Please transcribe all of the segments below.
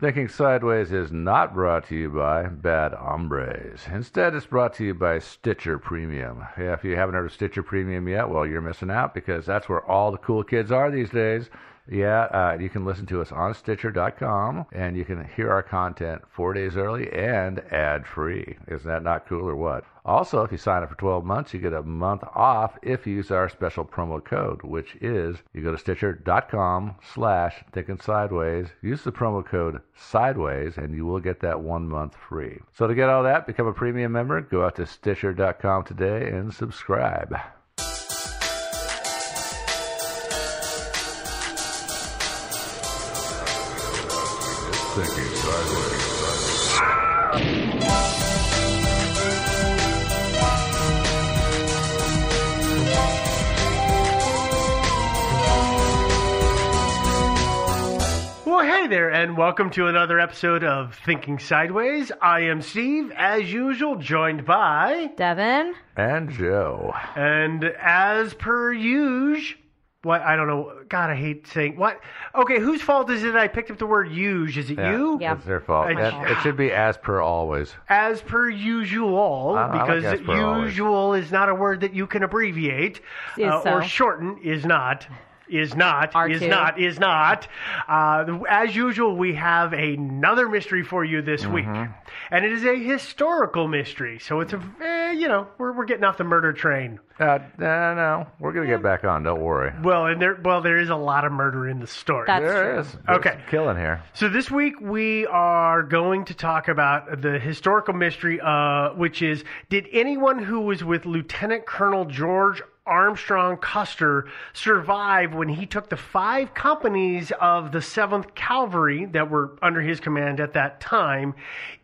Thinking Sideways is not brought to you by Bad Hombres. Instead, it's brought to you by Stitcher Premium. Yeah, if you haven't heard of Stitcher Premium yet, well, you're missing out because that's where all the cool kids are these days. Yeah, uh, you can listen to us on Stitcher.com, and you can hear our content four days early and ad free. Isn't that not cool or what? Also, if you sign up for 12 months, you get a month off if you use our special promo code, which is you go to Stitcher.com slash Thinking Sideways, use the promo code Sideways, and you will get that one month free. So to get all that, become a premium member, go out to Stitcher.com today and subscribe. Thinking Sideways. Well, hey there, and welcome to another episode of Thinking Sideways. I am Steve, as usual, joined by Devin. And Joe. And as per usual, what I don't know. God, I hate saying what. Okay, whose fault is it? I picked up the word "use." Is it Yeah, you? Yeah. It's their fault. I- And it should be as per always. As per usual, I- I like because as per always. usual is not a word that you can abbreviate Is uh, or shorten. Is not. Is not. Is R2. not. Is not. Uh, as usual, we have another mystery for you this Mm-hmm. week, and it is a historical mystery. So it's a, eh, you know, we're we're getting off the murder train. Uh, no, no, we're gonna get back on. Don't worry. Well, and there, well, there is a lot of murder in the story. That's There true. is. There's Okay. killing here. So this week we are going to talk about the historical mystery, uh, which is: Did anyone who was with Lieutenant Colonel George Armstrong Custer survive when he took the five companies of the Seventh Cavalry that were under his command at that time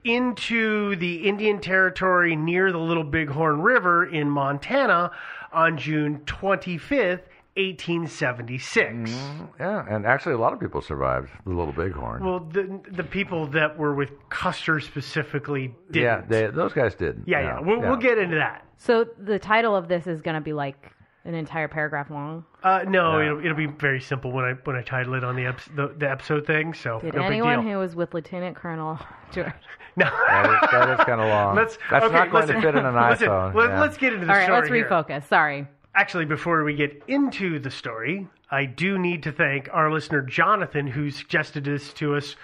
into the Indian Territory near the Little Bighorn River in Montana on June twenty fifth. 1876. Mm, yeah, and actually, a lot of people survived the Little Bighorn. Well, the the people that were with Custer specifically didn't. yeah, they, those guys did. yeah, yeah. We'll, we'll get into that. So the title of this is going to be like an entire paragraph long. Uh, no, Yeah. it'll, it'll be very simple when I when I title it on the eps- the, the episode thing. So Did no big anyone deal. who was with Lieutenant Colonel George? no. That is, that is kind of long. Let's, That's okay, not going listen, to fit in an listen, iPhone. Let, yeah. Let's get into the All right, story let's here. refocus. Sorry. Actually, before we get into the story, I do need to thank our listener Jonathan, who suggested this to us.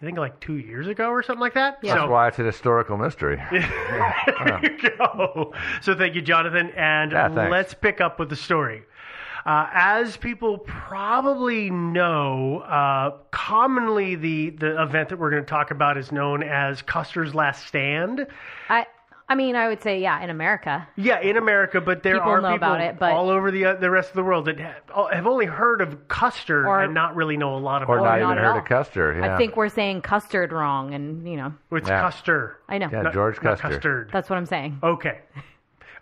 I think like two years ago or something like that. Yeah. That's So why it's an historical mystery. there you go. So thank you, Jonathan, and Yeah, let's pick up with the story. Uh, as people probably know, uh, commonly the, the event that we're going to talk about is known as Custer's Last Stand. I I mean, I would say yeah, in America. Yeah, in America, but there People are know people about it, but- all over the uh, the rest of the world that ha- have only heard of Custer Or- and not really know a lot about Or it. not not even at heard all. of Custer. Yeah. I think we're saying custard wrong, and you know, It's Yeah. Custer. I know. Yeah, not- George not Custer. Custard. That's what I'm saying. Okay.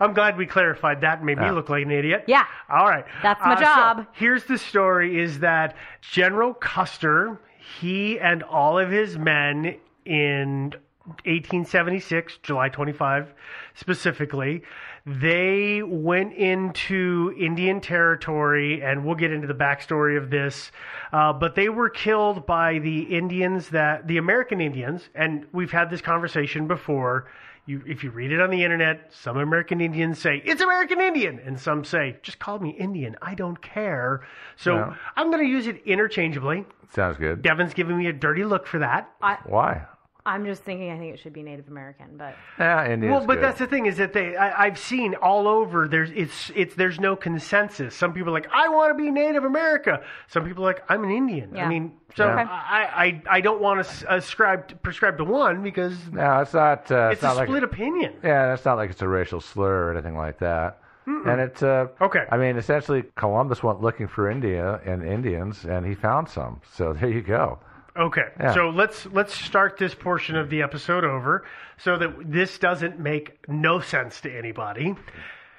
I'm glad we clarified that and made me look like an idiot. Yeah. All right. That's my so job. here's the story is that General Custer, he and all of his men in 1876, July 25 specifically, they went into Indian territory, and we'll get into the backstory of this. Uh, but they were killed by the Indians that the American Indians, and we've had this conversation before. You, if you read it on the internet, some American Indians say it's American Indian, and some say just call me Indian. I don't care. So Yeah. I'm going to use it interchangeably. Sounds good. Devin's giving me a dirty look for that. Why? I'm just thinking. I think it should be Native American, but Yeah, Indians. well, but good. that's the thing is that they I, I've seen all over. There's it's it's there's no consensus. Some people are like I want to be Native America. Some people are like I'm an Indian. I mean, so Yeah. I, I I don't want to ascribe prescribe to one because No, it's not. Uh, it's, it's, not a like split opinion. Yeah, it's not like it's a racial slur or anything like that. And it's uh, Okay. I mean, essentially, Columbus went looking for India and Indians, and he found some. So there you go. Okay, Yeah. so let's let's start this portion of the episode over so that this doesn't make no sense to anybody.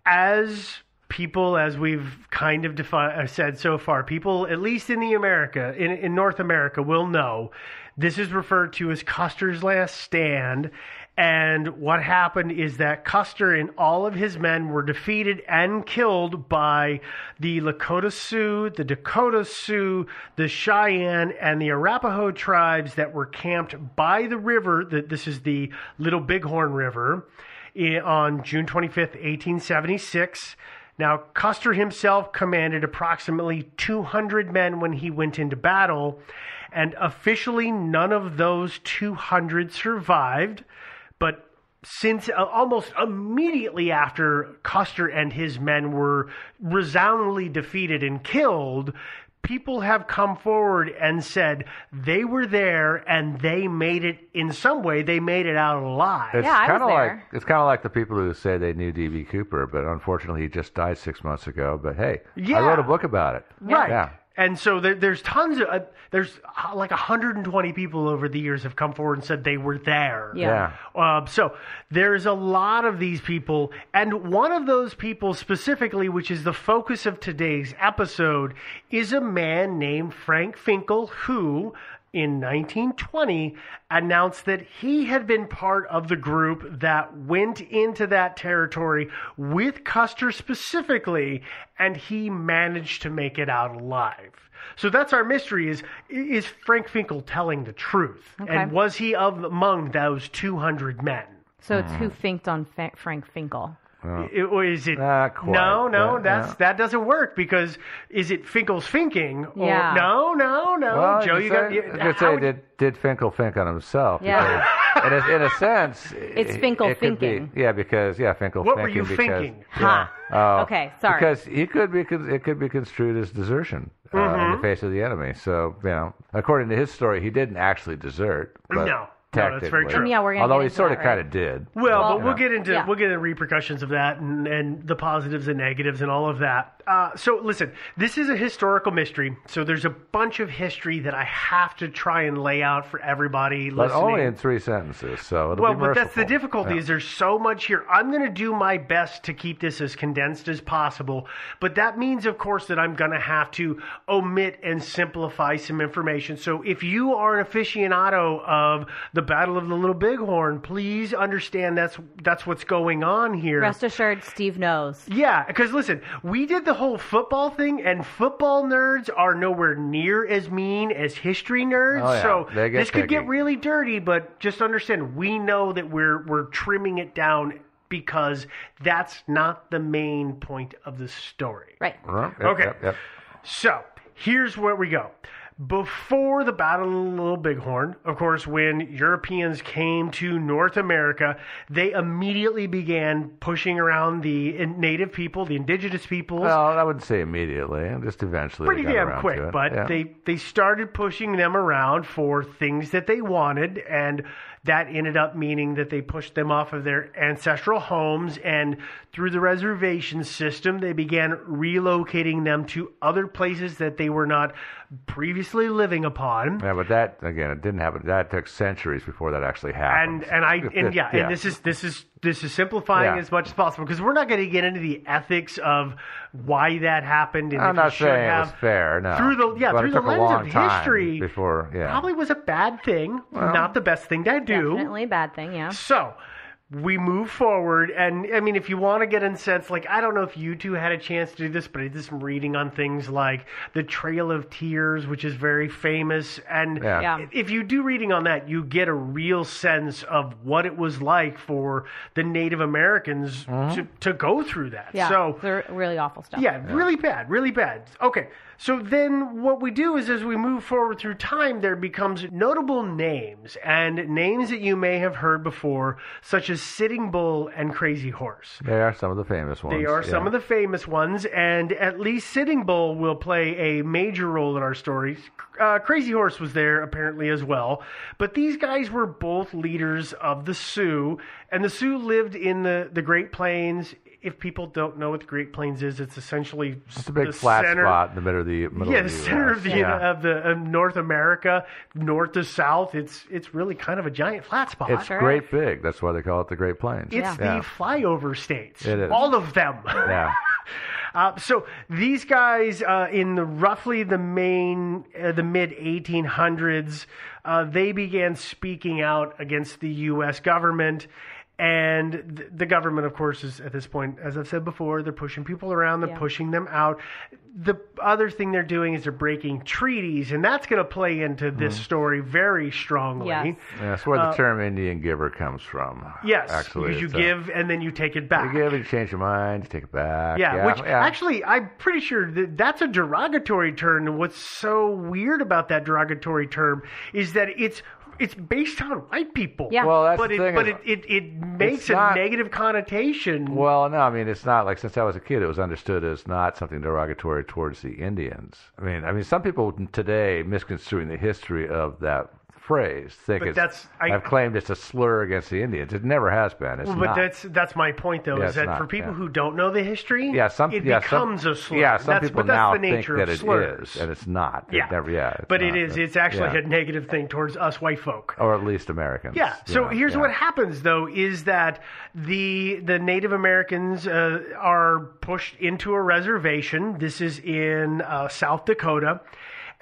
As people, as we've kind of defi- uh, said so far, people at least in the America in in North America will know this is referred to as Custer's Last Stand. And what happened is that Custer and all of his men were defeated and killed by the Lakota Sioux, the Dakota Sioux, the Cheyenne, and the Arapaho tribes that were camped by the river. This is the Little Bighorn River on June 25th, 1876. Now, Custer himself commanded approximately 200 men when he went into battle, and officially none of those 200 survived. But since uh, almost immediately after Custer and his men were resoundingly defeated and killed, people have come forward and said they were there and they made it in some way. They made it out alive. It's Yeah, I was kind of like there. it's kind of like the people who say they knew D.B. Cooper, but unfortunately he just died six months ago. But hey, Yeah. I wrote a book about it. Right. Yeah. And so there, there's tons of, uh, there's uh, like 120 people over the years have come forward and said they were there. Yeah. Uh, so there's a lot of these people, and one of those people specifically, which is the focus of today's episode, is a man named Frank Finkel who. In 1920, announced that he had been part of the group that went into that territory with Custer specifically, and he managed to make it out alive. So that's our mystery: is is Frank Finkel telling the truth, Okay. and was he of among those 200 men? so it's who hmm. finked on Fa- Frank Finkel. I- Or is it? Not quite. No, no, Yeah, that's yeah. that doesn't work because is it Finkel's thinking? Or, Yeah. No, no, no. Well, Joe, you you got. You, I was gonna say, would- did did Finkel think on himself? Yeah. Because in, a, in a sense, It's Finkel it could be- thinking. yeah, because yeah, Finkel. Thinking. What were you because, thinking? Ha. Uh, Okay, sorry. Because he could be, it could be construed as desertion uh, Mm-hmm. in the face of the enemy. So you know, according to his story, he didn't actually desert. But No. No, that's very technically- true. Yeah, we're gonna Although get he into sort that, of kind of did. Well, Well, but we'll get into yeah. we'll get into repercussions of that and, and the positives and negatives and all of that. Uh, so listen, this is a historical mystery. So there's a bunch of history that I have to try and lay out for everybody But listening. only in three sentences, so it'll well, be but that's the merciful. difficulty Yeah. is there's so much here. I'm going to do my best to keep this as condensed as possible, but that means, of course, that I'm going to have to omit and simplify some information. So if you are an aficionado of the Battle of the Little Bighorn, please understand that's that's what's going on here. Rest assured, Steve knows. Yeah, because listen, we did the whole football thing, and football nerds are nowhere near as mean as history nerds. Oh, yeah. So They get this could get really dirty, but just understand we know that we're we're trimming it down because that's not the main point of the story. Right. Uh-huh. Yep, Okay. yep, yep. So here's where we go. Before the Battle of Little Bighorn, of course, when Europeans came to North America, they immediately began pushing around the native people, the indigenous peoples. Well, I wouldn't say immediately, just eventually. Pretty damn quick, but Yeah. they they started pushing them around for things that they wanted, and that ended up meaning that they pushed them off of their ancestral homes, and through the reservation system, they began relocating them to other places that they were not previously living upon. Yeah, but that again, it didn't happen. That took centuries before that actually happened. And and I and yeah, and this is this is this is simplifying Yeah. as much as possible because we're not going to get into the ethics of why that happened. And I'm if not you should saying it was fair. No, Through the yeah But through the lens of history, before. Yeah, probably was a bad thing, not the best thing to do. Definitely a bad thing, yeah. So we move forward, and I mean, if you want to get in sense, like I don't know if you two had a chance to do this, but I did some reading on things like the Trail of Tears, which is very famous, and Yeah. Yeah. if you do reading on that, you get a real sense of what it was like for the Native Americans mm-hmm. to, to go through that. Yeah. So They're really awful stuff. yeah, really bad, really bad. Okay, so then what we do is as we move forward through time, there becomes notable names and names that you may have heard before, such as Sitting Bull and Crazy Horse. they are some of the famous ones. They are some of the famous ones, and at least Sitting Bull will play a major role in our stories. Uh, Crazy Horse was there apparently as well, but these guys were both leaders of the Sioux, and the Sioux lived in the, the Great Plains. If people don't know what the Great Plains is, it's essentially It's a big the flat center, spot in the middle of the middle yeah, of the the center of the yeah. of the of North America, north to south. It's it's really kind of a giant flat spot. It's great big. That's why they call it the Great Plains. It's yeah. the flyover states. It is. All of them. Yeah. Uh, so these guys uh, in the roughly the main uh, the mid 1800s, uh, they began speaking out against the U.S. government. And th- the government, of course, is at this point, as I've said before, they're pushing people around, they're Yeah. pushing them out. The other thing they're doing is they're breaking treaties, and that's going to play into this Mm-hmm. story very strongly. Yes. Yeah, That's where the Uh, term Indian giver comes from. Yes, actually, because you it's, give and then you take it back. You give, you change your mind, you take it back. Yeah, which yeah. actually I'm pretty sure that that's a derogatory term. And what's so weird about that derogatory term is that it's it's based on white people. Yeah. Well, that's but the it thing but is- it, it, it makes It's a not- negative connotation. Well, no, I mean it's not like since I was a kid, it was understood as not something derogatory towards the Indians. I mean, I mean, some people today misconstruing the history of that phrase think But that's- I- have claimed it's a slur against the Indians. It never has been. It's Well, but not. that's that's my point though Yeah, is that not, for people yeah. who don't know the history, yeah, some it yeah, becomes some, a slur. Yeah, some that's, people but that's now the nature think that of it slurs. is, and it's not. It Yeah. never, yeah, but it not. is. It's actually a negative thing towards us white folk. or at least Americans. Yeah. So here's what happens, though, is that the the Native Americans uh, are pushed into a reservation. This is in uh, South Dakota.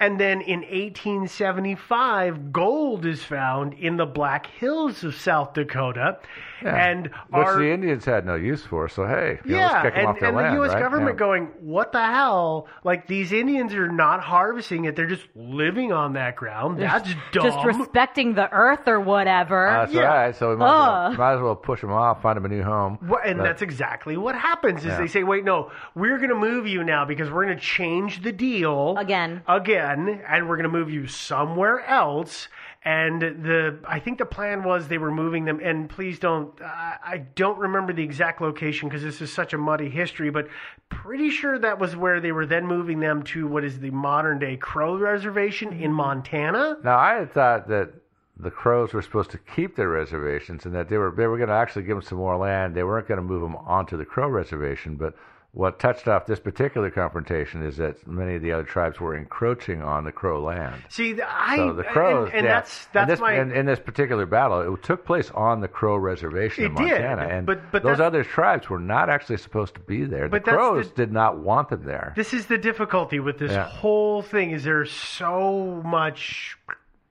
And then in 1875, gold is found in the Black Hills of South Dakota. Yeah. And Which our, the Indians had no use for. So hey, you know, yeah, let's kick them and, their and land, the U.S. right? government Yeah. going, what the hell? Like these Indians are not harvesting it; they're just living on that ground. That's dumb. Just respecting the earth or whatever. Uh, that's Yeah. right. So we might, as well, might as well push them off, find them a new home. Well, and But- that's exactly what happens. Is Yeah. they say, "Wait, no, we're going to move you now because we're going to change the deal Again. again, and we're going to move you somewhere else." And the I think the plan was they were moving them. And please don't, I I don't remember the exact location because this is such a muddy history, but pretty sure that was where they were then moving them to what is the modern day Crow Reservation in mm-hmm. Montana. Now I had thought that the Crows were supposed to keep their reservations and that they were they were going to actually give them some more land. They weren't going to move them onto the Crow reservation, but what touched off this particular confrontation is that many of the other tribes were encroaching on the Crow land. See, I So the Crows, and, and yeah. that's that's and this, my in, in this particular battle, it took place on the Crow reservation in It did, Montana, and but- but those other tribes were not actually supposed to be there. The Crows the- did not want them there. This is the difficulty with this Yeah. whole thing is there's so much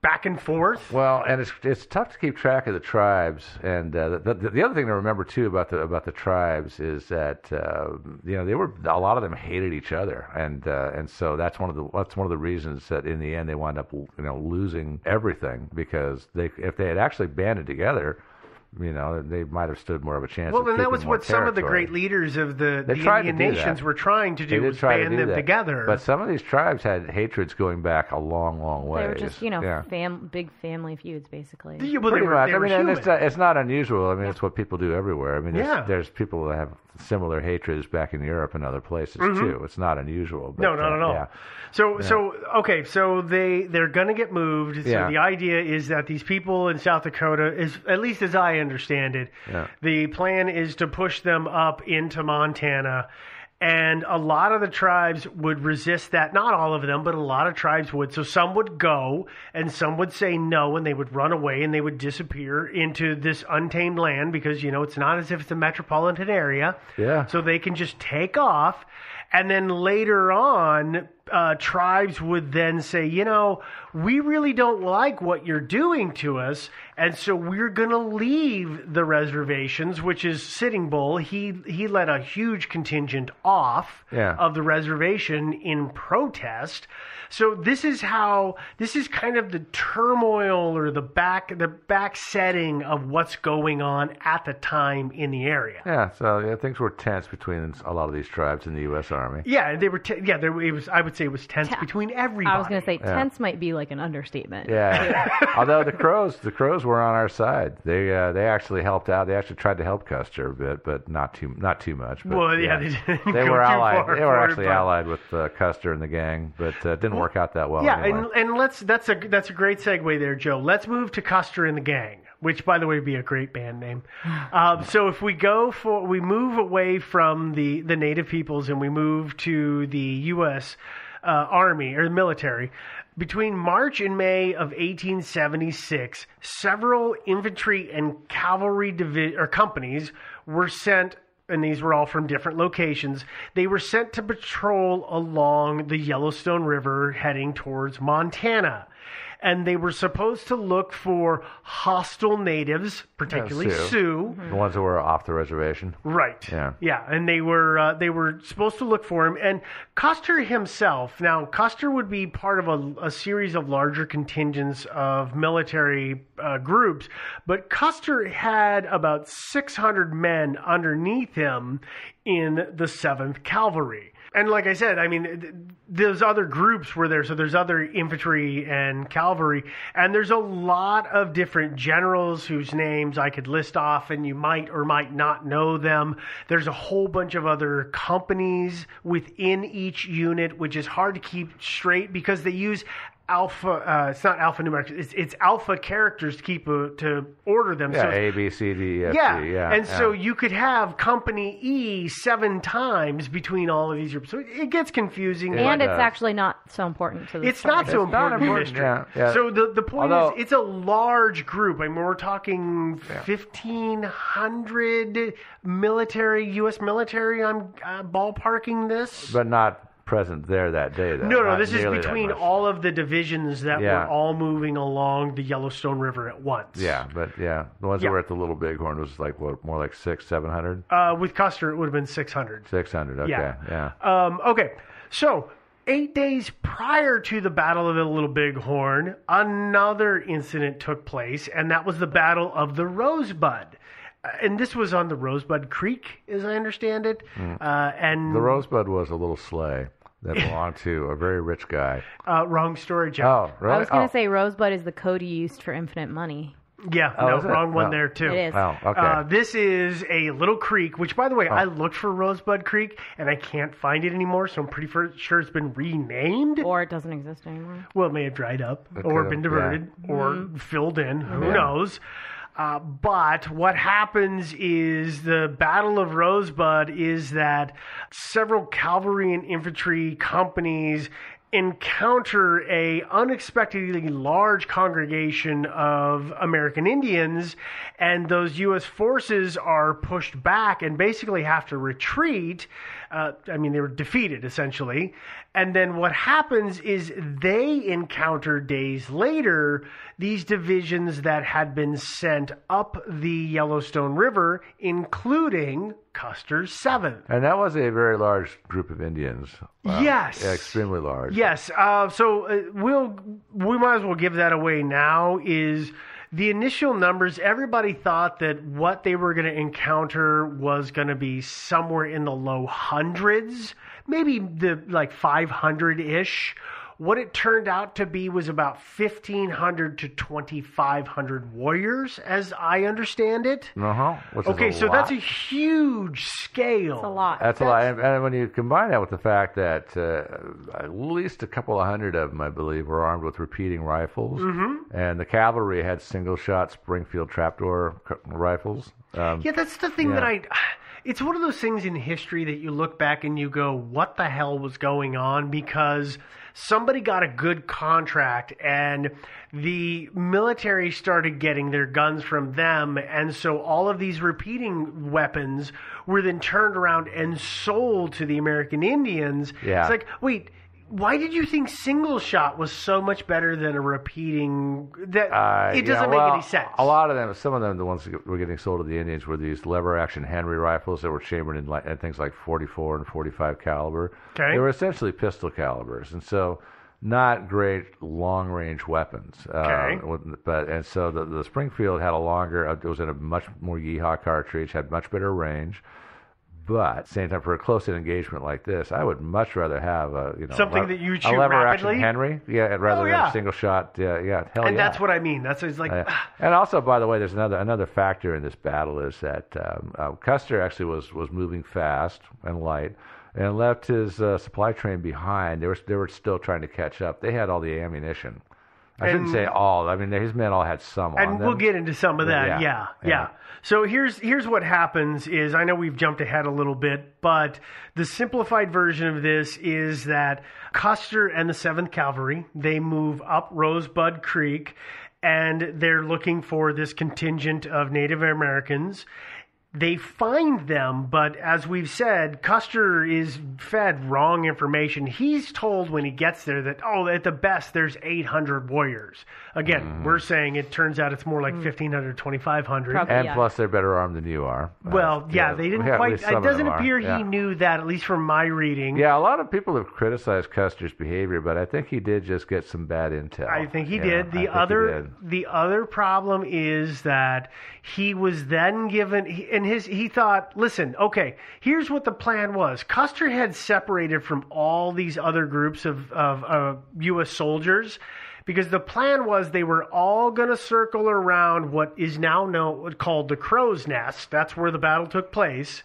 back and forth. Well, and it's it's tough to keep track of the tribes, and uh, the, the the other thing to remember too about the about the tribes is that uh, you know they were a lot of them hated each other, and uh, and so that's one of the that's one of the reasons that in the end they wound up you know losing everything because they if they had actually banded together. You know, they might have stood more of a chance. Well, of and that was more what some of the great leaders of the, They the Indian do that. nations were trying to do was try to band do them that. together. But some of these tribes had hatreds going back a long, long way. They were just, you know, yeah. fam- big family feuds, basically. Yeah, well, they Pretty were, much. they I mean, human. it's not, it's not unusual. I mean, it's what people do everywhere. I mean, there's, Yeah. there's people that have similar hatreds back in Europe and other places Mhm. too. It's not unusual. But, No, not uh, at all. Yeah. So, Yeah. so okay, so they they're going to get moved. So Yeah. the idea is that these people in South Dakota is, at least as I understand it, the plan is to push them up into Montana. And a lot of the tribes would resist that. Not all of them, but a lot of tribes would. So some would go and some would say no and they would run away and they would disappear into this untamed land because, you know, it's not as if it's a metropolitan area. Yeah. So they can just take off. And then later on, uh, tribes would then say, you know, we really don't like what you're doing to us. And so we're going to leave the reservations, which is Sitting Bull. He, he let a huge contingent off Yeah. of the reservation in protest. So this is how this is kind of the turmoil or the back the back setting of what's going on at the time in the area. Yeah, so yeah, things were tense between a lot of these tribes in the U.S. Army. Yeah, they were. T- yeah, there it was. I would say it was tense between everybody. I was going to say Yeah. tense might be like an understatement. Yeah. Although the crows, the crows were on our side. They uh, they actually helped out. They actually tried to help Custer a bit, but not too not too much. But, Well, yeah, they didn't They go were too allied. far they were actually but- allied with uh, Custer and the gang, but uh, it didn't work out that well. yeah, anyway. and and let's that's a that's a great segue there, Joe. Let's move to Custer and the Gang, which by the way would be a great band name. Um, so if we go for we move away from the the native peoples and we move to the U.S. Uh, Army or the military. Between March and May of 1876, several infantry and cavalry divi- or companies were sent and these were all from different locations. They were sent to patrol along the Yellowstone River heading towards Montana. And they were supposed to look for hostile natives, particularly Sioux. Sioux. the ones that were off the reservation. Right. Yeah. Yeah, and they were uh, they were supposed to look for him. And Custer himself. Now, Custer would be part of a, a series of larger contingents of military uh, groups, but Custer had about 600 men underneath him in the Seventh Cavalry. And like I said, I mean, th- those other groups were there. So there's other infantry and cavalry, and there's a lot of different generals whose names I could list off, and you might or might not know them. There's a whole bunch of other companies within each unit, which is hard to keep straight because they use alpha. Uh, it's not alphanumeric. It's, it's alpha characters to keep uh, to order them. Yeah, so it's- A, B, C, D, E, F, yeah. G. Yeah. and yeah. so you could have company E seven times between all of these groups. So it gets confusing. and but- it's actually not so important to the it's story. not so It's not important, to important, history. yeah, yeah. So the the point Although- is, it's a large group. I mean, we're talking fifteen hundred military, U.S. military. I'm uh, ballparking this. but not present there that day. Though. no, no, Not this is between all of the divisions that Yeah. were all moving along the Yellowstone River at once. Yeah, but yeah, the ones Yeah. that were at the Little Bighorn was like what, more like six, seven hundred, Uh, with Custer, it would have been six hundred. six hundred. Okay, Yeah. yeah. Um, okay, so eight days prior to the Battle of the Little Bighorn, another incident took place, and that was the Battle of the Rosebud. Uh, And this was on the Rosebud Creek, as I understand it. Uh, and. The Rosebud was a little sleigh that belonged to a very rich guy. uh, wrong story, Joe. Oh, really? I was going oh. to say Rosebud is the code you used for infinite money. Yeah, Oh, no, is it? wrong one Oh. there too. It is. Oh, okay. Uh, this is a little creek, which, by the way, Oh. I looked for Rosebud Creek and I can't find it anymore, so I'm pretty fur- sure it's been renamed. Or it doesn't exist anymore. Well, it may have dried up It or been diverted or filled in. Who Yeah. knows? Uh, but what happens is the Battle of Rosebud is that several cavalry and infantry companies encounter a unexpectedly large congregation of American Indians and those US forces are pushed back and basically have to retreat uh, I mean they were defeated essentially and then what happens is they encounter days later these divisions that had been sent up the Yellowstone River including Custer's 7th And that was a very large group of Indians. Wow. Yes. Yeah, extremely large. Yes. Uh, so uh, we'll we might as well give that away now. Is the initial numbers, everybody thought that what they were going to encounter was going to be somewhere in the low hundreds, maybe the like 500 ish. What it turned out to be was about 1,500 to 2,500 warriors, as I understand it. Uh huh. Okay, so that's a huge scale. That's a lot. That's a lot. And, and when you combine that with the fact that uh, at least a couple of hundred of them, I believe, were armed with repeating rifles, Mm-hmm. and the cavalry had single-shot Springfield trapdoor rifles. Um, Yeah, that's the thing Yeah. that I. It's one of those things in history that you look back and you go, what the hell was going on? Because somebody got a good contract and the military started getting their guns from them. And so all of these repeating weapons were then turned around and sold to the American Indians. Yeah. It's like, wait. Why did you think single shot was so much better than a repeating? That Uh, it doesn't make well, any sense. A lot of them, some of them, the ones that were getting sold to the Indians were these lever action Henry rifles that were chambered in like, in things like 44 and 45 caliber. Okay. They were essentially pistol calibers, and so not great long range weapons. Okay. Uh, but and so the, the Springfield had a longer. uh, It was in a much more yeehaw cartridge, had much better range. But same time, for a close in engagement like this, I would much rather have a you know Something that you a shoot lever rapidly? action Henry, yeah, rather Oh, than a single shot. Yeah, yeah, hell and yeah. that's what I mean. That's it's like Uh, and also, by the way, there's another another factor in this battle is that um, uh, Custer actually was was moving fast and light, and left his uh, supply train behind. They were they were still trying to catch up. They had all the ammunition. I shouldn't say all. I mean, his men all had some and we'll get into some of that. Yeah, Yeah, yeah. yeah. So here's here's what happens is I know we've jumped ahead a little bit, but the simplified version of this is that Custer and the 7th Cavalry, they move up Rosebud Creek and they're looking for this contingent of Native Americans. They find them, but as we've said, Custer is fed wrong information. He's told when he gets there that, oh, at the best, there's 800 warriors. Again, Mm-hmm. we're saying it turns out it's more like 1,500, 2,500. Probably. and yeah. plus, they're better armed than you are. Uh, Well, yeah, they didn't yeah, quite. It doesn't are, appear yeah. he knew that, at least from my reading. Yeah, a lot of people have criticized Custer's behavior, but I think he did just get some bad intel. I think he Yeah, did. The think other did. the other problem is that he was then given he, and his he thought, listen, okay, here's what the plan was. Custer had separated from all these other groups of of uh, U.S. soldiers. Because the plan was they were all going to circle around what is now known called the crow's nest. That's where the battle took place.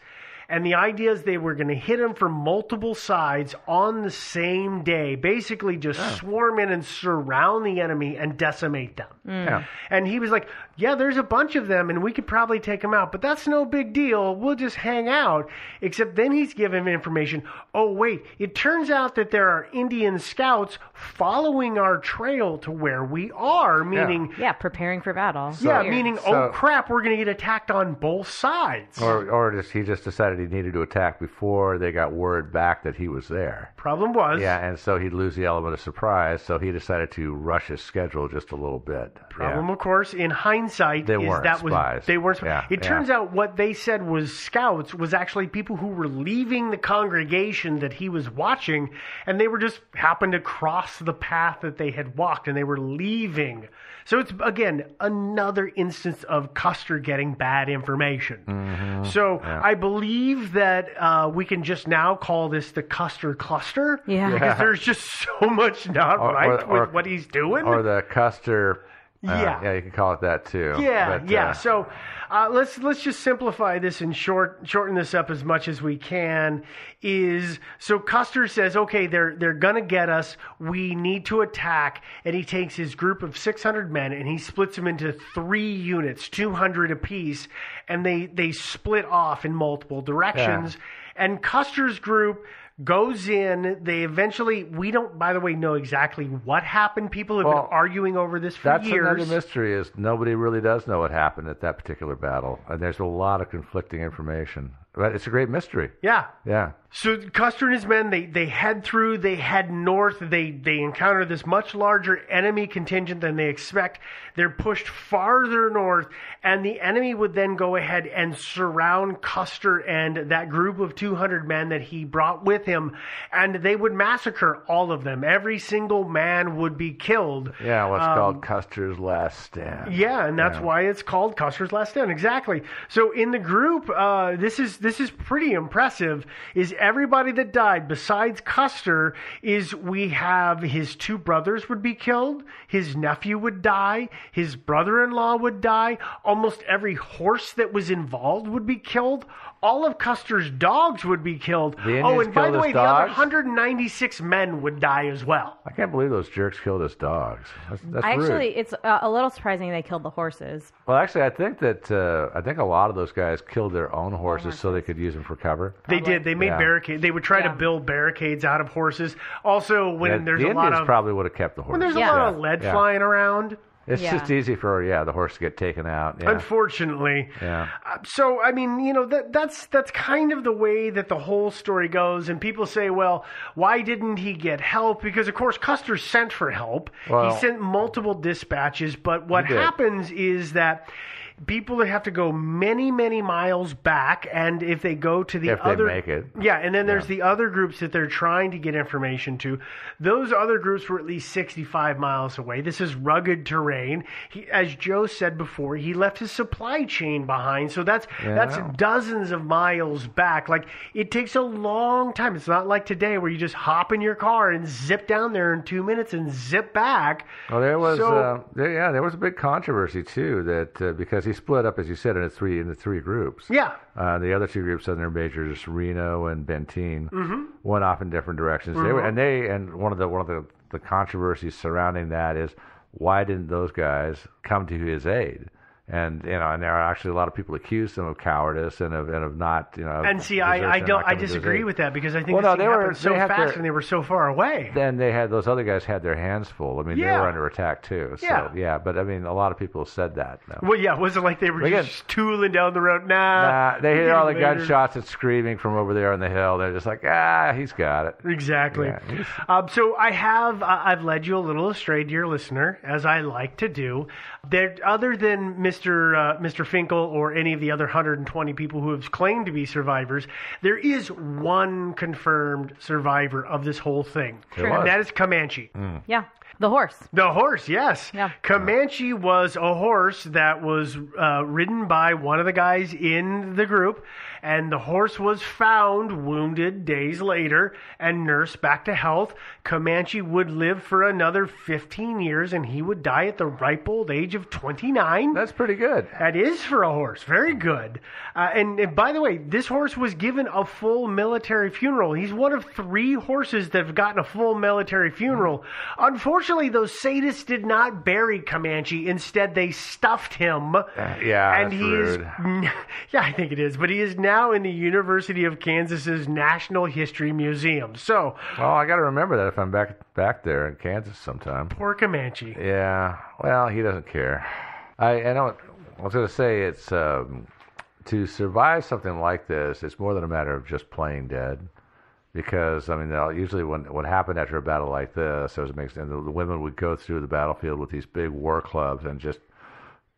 And the idea is they were going to hit them from multiple sides on the same day, basically just swarm in and surround the enemy and decimate them. Mm. Yeah. And he was like, Yeah, there's a bunch of them, and we could probably take them out, but that's no big deal. We'll just hang out. Except then he's given information. Oh, wait, it turns out that there are Indian scouts following our trail to where we are, meaning. Yeah, preparing for battle. Yeah, Weird. meaning, So- oh crap, we're going to get attacked on both sides. Or, or just he just decided he needed to attack before they got word back that he was there. Problem was, Yeah, and so he'd lose the element of surprise. So he decided to rush his schedule just a little bit. Problem, Yeah. of course, in hindsight, They is weren't that was spies. they weren't. Yeah, it yeah. turns out what they said was scouts was actually people who were leaving the congregation that he was watching, and they were just happened to cross the path that they had walked, and they were leaving. So it's again another instance of Custer getting bad information. Mm-hmm. So I believe that uh, we can just now call this the Custer cluster. Yeah. because there's just so much not Or- right or- or- with what he's doing. Or the Custer. Uh, Yeah. yeah, you can call it that too. Yeah, But, yeah. uh, So uh, let's let's just simplify this and short shorten this up as much as we can. Is so Custer says, okay, they're they're gonna get us. We need to attack, and he takes his group of six hundred men and he splits them into three units, two hundred apiece, and they they split off in multiple directions. And Custer's group goes in. They eventually, we don't, by the way, know exactly what happened. People have Well, been arguing over this for That's years. another mystery is nobody really does know what happened at that particular battle. And there's a lot of conflicting information. But it's a great mystery. Yeah. Yeah. So Custer and his men, they, they head through, they head north, they, they encounter this much larger enemy contingent than they expect. They're pushed farther north, and the enemy would then go ahead and surround Custer and that group of 200 men that he brought with him, and they would massacre all of them. Every single man would be killed. Yeah, what's Um, called Custer's Last Stand. Yeah, and that's Yeah. why it's called Custer's Last Stand. Exactly. So in the group, uh, this is this is pretty impressive. Is everybody that died besides Custer? Is we have his two brothers would be killed, his nephew would die, his brother-in-law would die. Almost every horse that was involved would be killed. All of Custer's dogs would be killed. The oh, and by the his way, the other 196 men would die as well. I can't believe those jerks killed his dogs. That's, that's I rude. actually, it's uh, a little surprising they killed the horses. Well, actually, I think that uh, I think a lot of those guys killed their own horses so they could use them for cover. They did. They made Yeah. barricades. They would try to build barricades out of horses. Also, when Yeah, there's the a lot of probably would have kept the horses. when horses. there's a lot Yeah. of lead Yeah. flying around. It's Yeah. just easy for yeah the horse to get taken out. Yeah. Unfortunately, yeah. Uh, so I mean, you know, that that's that's kind of the way that the whole story goes. And people say, well, why didn't he get help? Because of course Custer sent for help. Well- he sent multiple dispatches, but what happens is that. People that have to go many, many miles back, and if they go to the If they other, make it. yeah, and then there's the other groups that they're trying to get information to. Those other groups were at least 65 miles away. This is rugged terrain. He, as Joe said before, he left his supply chain behind, so that's that's dozens of miles back. Like it takes a long time. It's not like today where you just hop in your car and zip down there in two minutes and zip back. Well, there was So- uh, there, yeah there was a big controversy too that uh, because he split up as you said into three into three groups. Yeah. Uh, the other two groups, Southern Majors, Reno and Benteen, Mhm. went off in different directions. They were, Mhm. and they and one of the one of the, the controversies surrounding that is why didn't those guys come to his aid? And you know, and there are actually a lot of people accused them of cowardice and of and of not you know. And see, I, I don't, I coming to his disagree with that because I think Well, no, they were- so they fast and they were so far away. Then they had those other guys had their hands full. I mean, they were under attack too. So Yeah. yeah, but I mean, a lot of people said that. No. Well, yeah, it wasn't like they were just tooling down the road. Nah, Nah, they hear all the later. gunshots and screaming from over there on the hill. They're just like, ah, he's got it. Exactly. Yeah, Um, so I have uh, I've led you a little astray, dear listener, as I like to do. There, other than Mr. Uh, Mr. Finkel or any of the other 120 people who have claimed to be survivors, there is one confirmed survivor of this whole thing, There and that is Comanche. Yeah, the horse. The horse, yes. Yeah. Comanche was a horse that was uh, ridden by one of the guys in the group, and the horse was found wounded days later and nursed back to health. Comanche would live for another 15 years, and he would die at the ripe old age of 29. That's pretty good. That is for a horse. Very good. Uh, and, and by the way, this horse was given a full military funeral. He's one of three horses that have gotten a full military funeral. Unfortunately, those sadists did not bury Comanche. Instead, they stuffed him. yeah, and he rude. is. Yeah, I think it is. But he is now in the University of Kansas's National History Museum. So, Well, I got to remember that if I'm back back there in Kansas sometime. poor Comanche. Yeah. Well, he doesn't care. I I know. I was going to say it's um, to survive something like this. It's more than a matter of just playing dead. Because I mean, usually when what happened after a battle like this, it makes, and the, the women would go through the battlefield with these big war clubs and just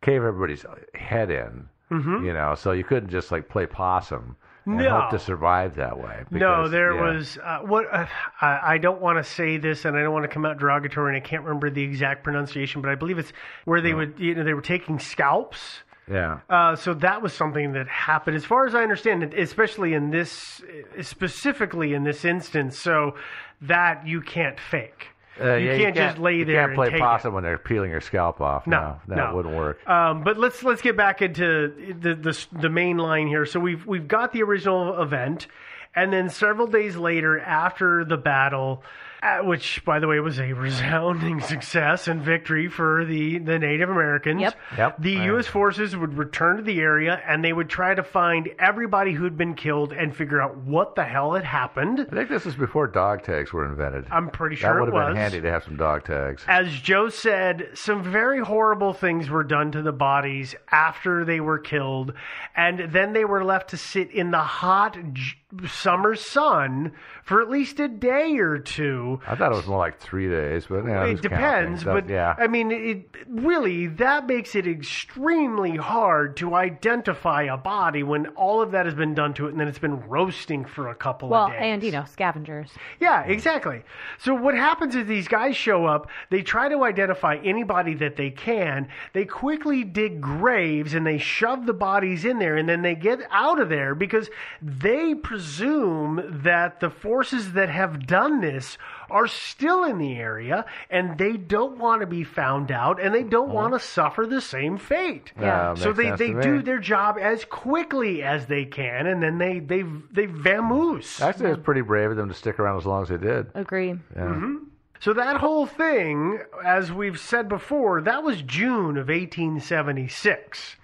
cave everybody's head in. Mhm. You know, so you couldn't just like play possum and No. hope to survive that way. no, there yeah. was uh, what uh, I, I don't want to say this, and I don't want to come out derogatory, and I can't remember the exact pronunciation, but I believe it's where they would, you know, they were taking scalps. Yeah. Uh, so that was something that happened, as far as I understand it, especially in this, specifically in this instance. So that you can't fake. Uh, you, yeah, can't just lay there. you can't and play take it. possum when they're peeling your scalp off. No, that no. wouldn't work. Um, but let's let's get back into the, the the main line here. So we've we've got the original event, and then several days later, after the battle, uh, which, by the way, was a resounding success and victory for the, the Native Americans. Yep. Yep. The I- U.S. forces would return to the area and they would try to find everybody who'd been killed and figure out what the hell had happened. I think this is before dog tags were invented. I'm pretty sure that sure would it have was. been handy to have some dog tags. As Joe said, some very horrible things were done to the bodies after they were killed, and then they were left to sit in the hot j- summer sun for at least a day or two. I thought it was more like three days, but yeah, it depends, but yeah, I mean, it really that makes it extremely hard to identify a body when all of that has been done to it, and then it's been roasting for a couple Well, of days. and you know, scavengers. Yeah, exactly. So what happens is these guys show up, they try to identify anybody that they can, they quickly dig graves and they shove the bodies in there and then they get out of there because they presume that the forces that have done this are still in the area and they don't want to be found out and they don't want to suffer the same fate. Yeah, so they, they do their job as quickly as they can and then they they they vamoose. actually, it's pretty brave of them to stick around as long as they did. Agree. Mm-hmm. So that whole thing, as we've said before, that was June of 1876.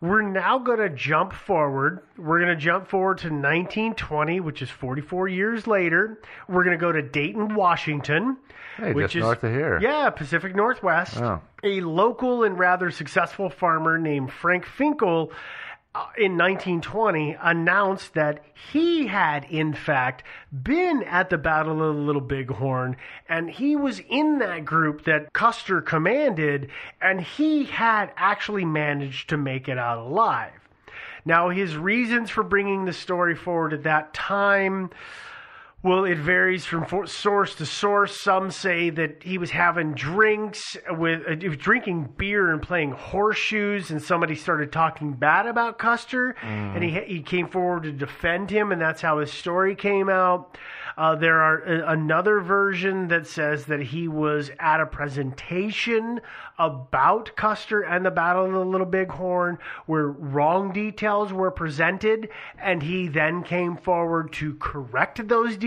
We're now going to jump forward. We're going to jump forward to 1920, which is 44 years later. We're going to go to Dayton, Washington, Hey, which is north of here. Yeah, Pacific Northwest. Oh. A local and rather successful farmer named Frank Finkel Uh, in 1920 announced that he had, in fact, been at the Battle of the Little Bighorn, and he was in that group that Custer commanded, and he had actually managed to make it out alive. Now, his reasons for bringing the story forward at that time. Well, it varies from for- source to source. Some say that he was having drinks with, uh, drinking beer and playing horseshoes, and somebody started talking bad about Custer, and he he came forward to defend him, and that's how his story came out. Uh, there are uh, another version that says that he was at a presentation about Custer and the Battle of the Little Bighorn, where wrong details were presented, and he then came forward to correct those details.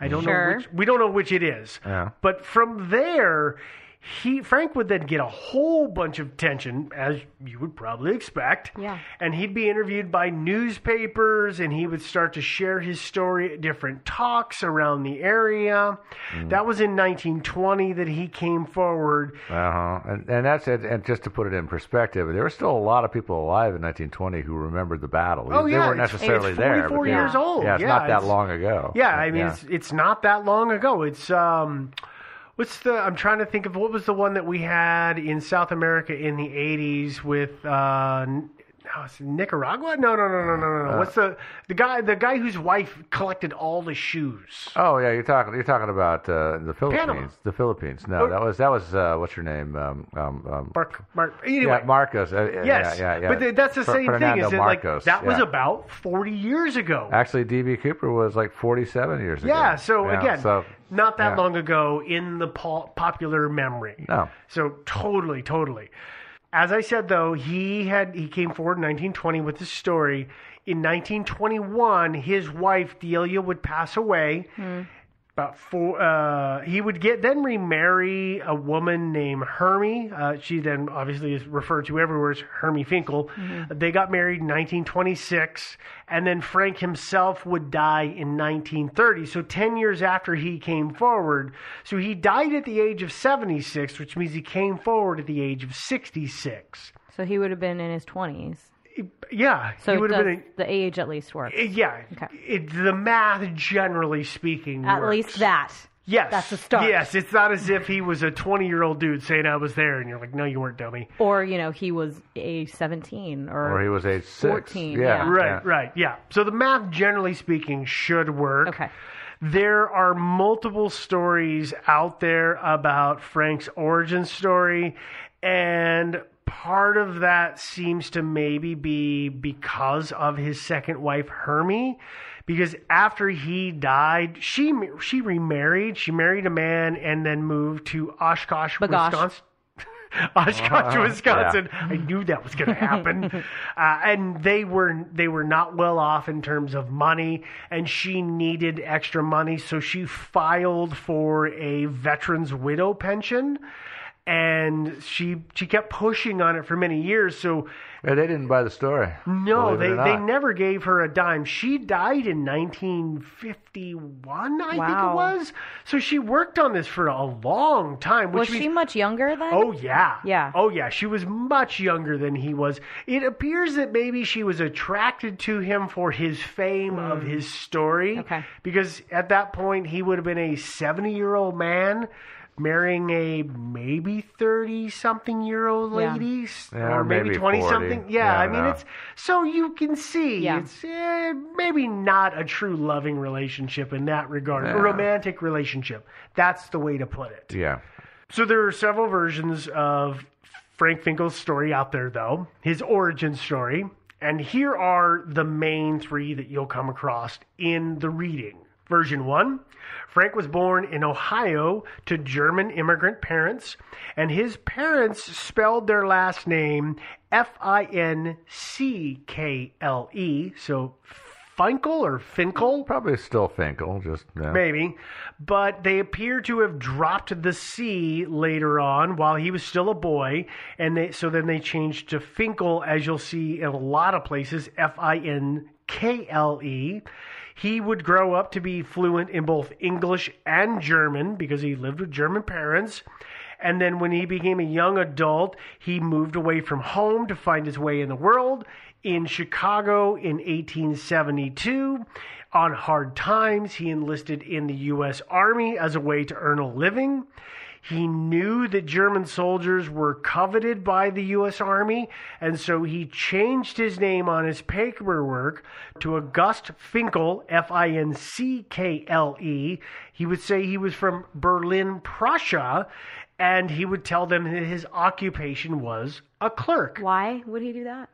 I don't Sure. know which we don't know which it is. Yeah. But from there, he Frank would then get a whole bunch of attention, as you would probably expect. Yeah. And he'd be interviewed by newspapers, and he would start to share his story at different talks around the area. That was in 1920 that he came forward. Uh-huh. And, and that's it. And just to put it in perspective, there were still a lot of people alive in 1920 who remembered the battle. Oh, they yeah, weren't necessarily it's there. 44 but they- years old. Yeah, it's Yeah, not that long ago. Yeah, I mean Yeah. it's it's not that long ago. It's um what's the I'm trying to think of what was the one that we had in South America in the 80s with uh no, it's Nicaragua? No, no, no, no, no, no. no. What's the the guy the guy whose wife collected all the shoes? Oh yeah, you're talking. You're talking about uh, the Philippines. Panama. The Philippines. No, Or- that was that was uh, what's your name? Um, um, um, Mark Mark anyway. yeah, Marcos. Uh, uh, Yes, yeah, yeah, yeah. but th- that's the same thing. Fernando Is that like that was about forty years ago? Actually, DB Cooper was like 47 years ago. Yeah, so again, so, not that long ago in the po- popular memory. No. So totally, totally. As I said though, he had he came forward in 1920 with this story. In 1921, his wife Delia would pass away. Hmm. About four, uh, he would get then remarry a woman named Hermie. Uh, she then obviously is referred to everywhere as Hermie Finkel. They got married in 1926, and then Frank himself would die in 1930. So 10 years after he came forward. So he died at the age of 76, which means he came forward at the age of 66. So he would have been in his 20s. Yeah, So it would have does, been. the age at least works. A, yeah, Okay. it, the math, generally speaking, at works. least that. Yes, That's a start. Yes, it's not as if he was a twenty-year-old dude saying I was there, and you're like, no, you weren't, dummy. Or, you know, he was age 17 or, Or he was age six. 14, Yeah, yeah. Right, yeah. right, yeah. So the math, generally speaking, should work. Okay. There are multiple stories out there about Frank's origin story, and part of that seems to maybe be because of his second wife, Hermie. Because after he died, she she remarried. She married a man and then moved to Oshkosh, Bagosh. Wisconsin. Oshkosh, Wisconsin. I knew that was going to happen. uh, and they were they were not well off in terms of money, and she needed extra money, so she filed for a veterans widow pension. And she she kept pushing on it for many years. So Yeah, they didn't buy the story. no, they, they never gave her a dime. She died in 1951, I think it was. So she worked on this for a long time. Which Was she much younger then? Oh yeah. Yeah. Oh yeah, she was much younger than he was. It appears that maybe she was attracted to him for his fame of his story. Hmm. Okay. Because at that point he would have been a 70-year-old man marrying a maybe 30 something year old Yeah. lady Yeah, or or maybe maybe 20 40. something. Yeah, Yeah, I I mean know. it's so you can see Yeah. it's eh, maybe not a true loving relationship in that regard. Yeah. A romantic relationship. That's the way to put it. Yeah. So there are several versions of Frank Finkel's story out there, though, his origin story. And here are the main three that you'll come across in the reading. Version one Frank was born in Ohio to German immigrant parents, and his parents spelled their last name F I N C K L E. So Finkel or Finkel? Probably still Finkel, just yeah. Maybe. But they appear to have dropped the C later on while he was still a boy. And they, so then they changed to Finkel, as you'll see in a lot of places, F I N K L E. He would grow up to be fluent in both English and German because he lived with German parents. And then when he became a young adult, he moved away from home to find his way in the world in Chicago in 1872. On hard times, he enlisted in the U.S. Army as a way to earn a living. He knew that German soldiers were coveted by the U.S. Army, and so he changed his name on his paperwork to August Finkel, F I N C K L E. He would say he was from Berlin, Prussia, and he would tell them that his occupation was a clerk Why would he do that?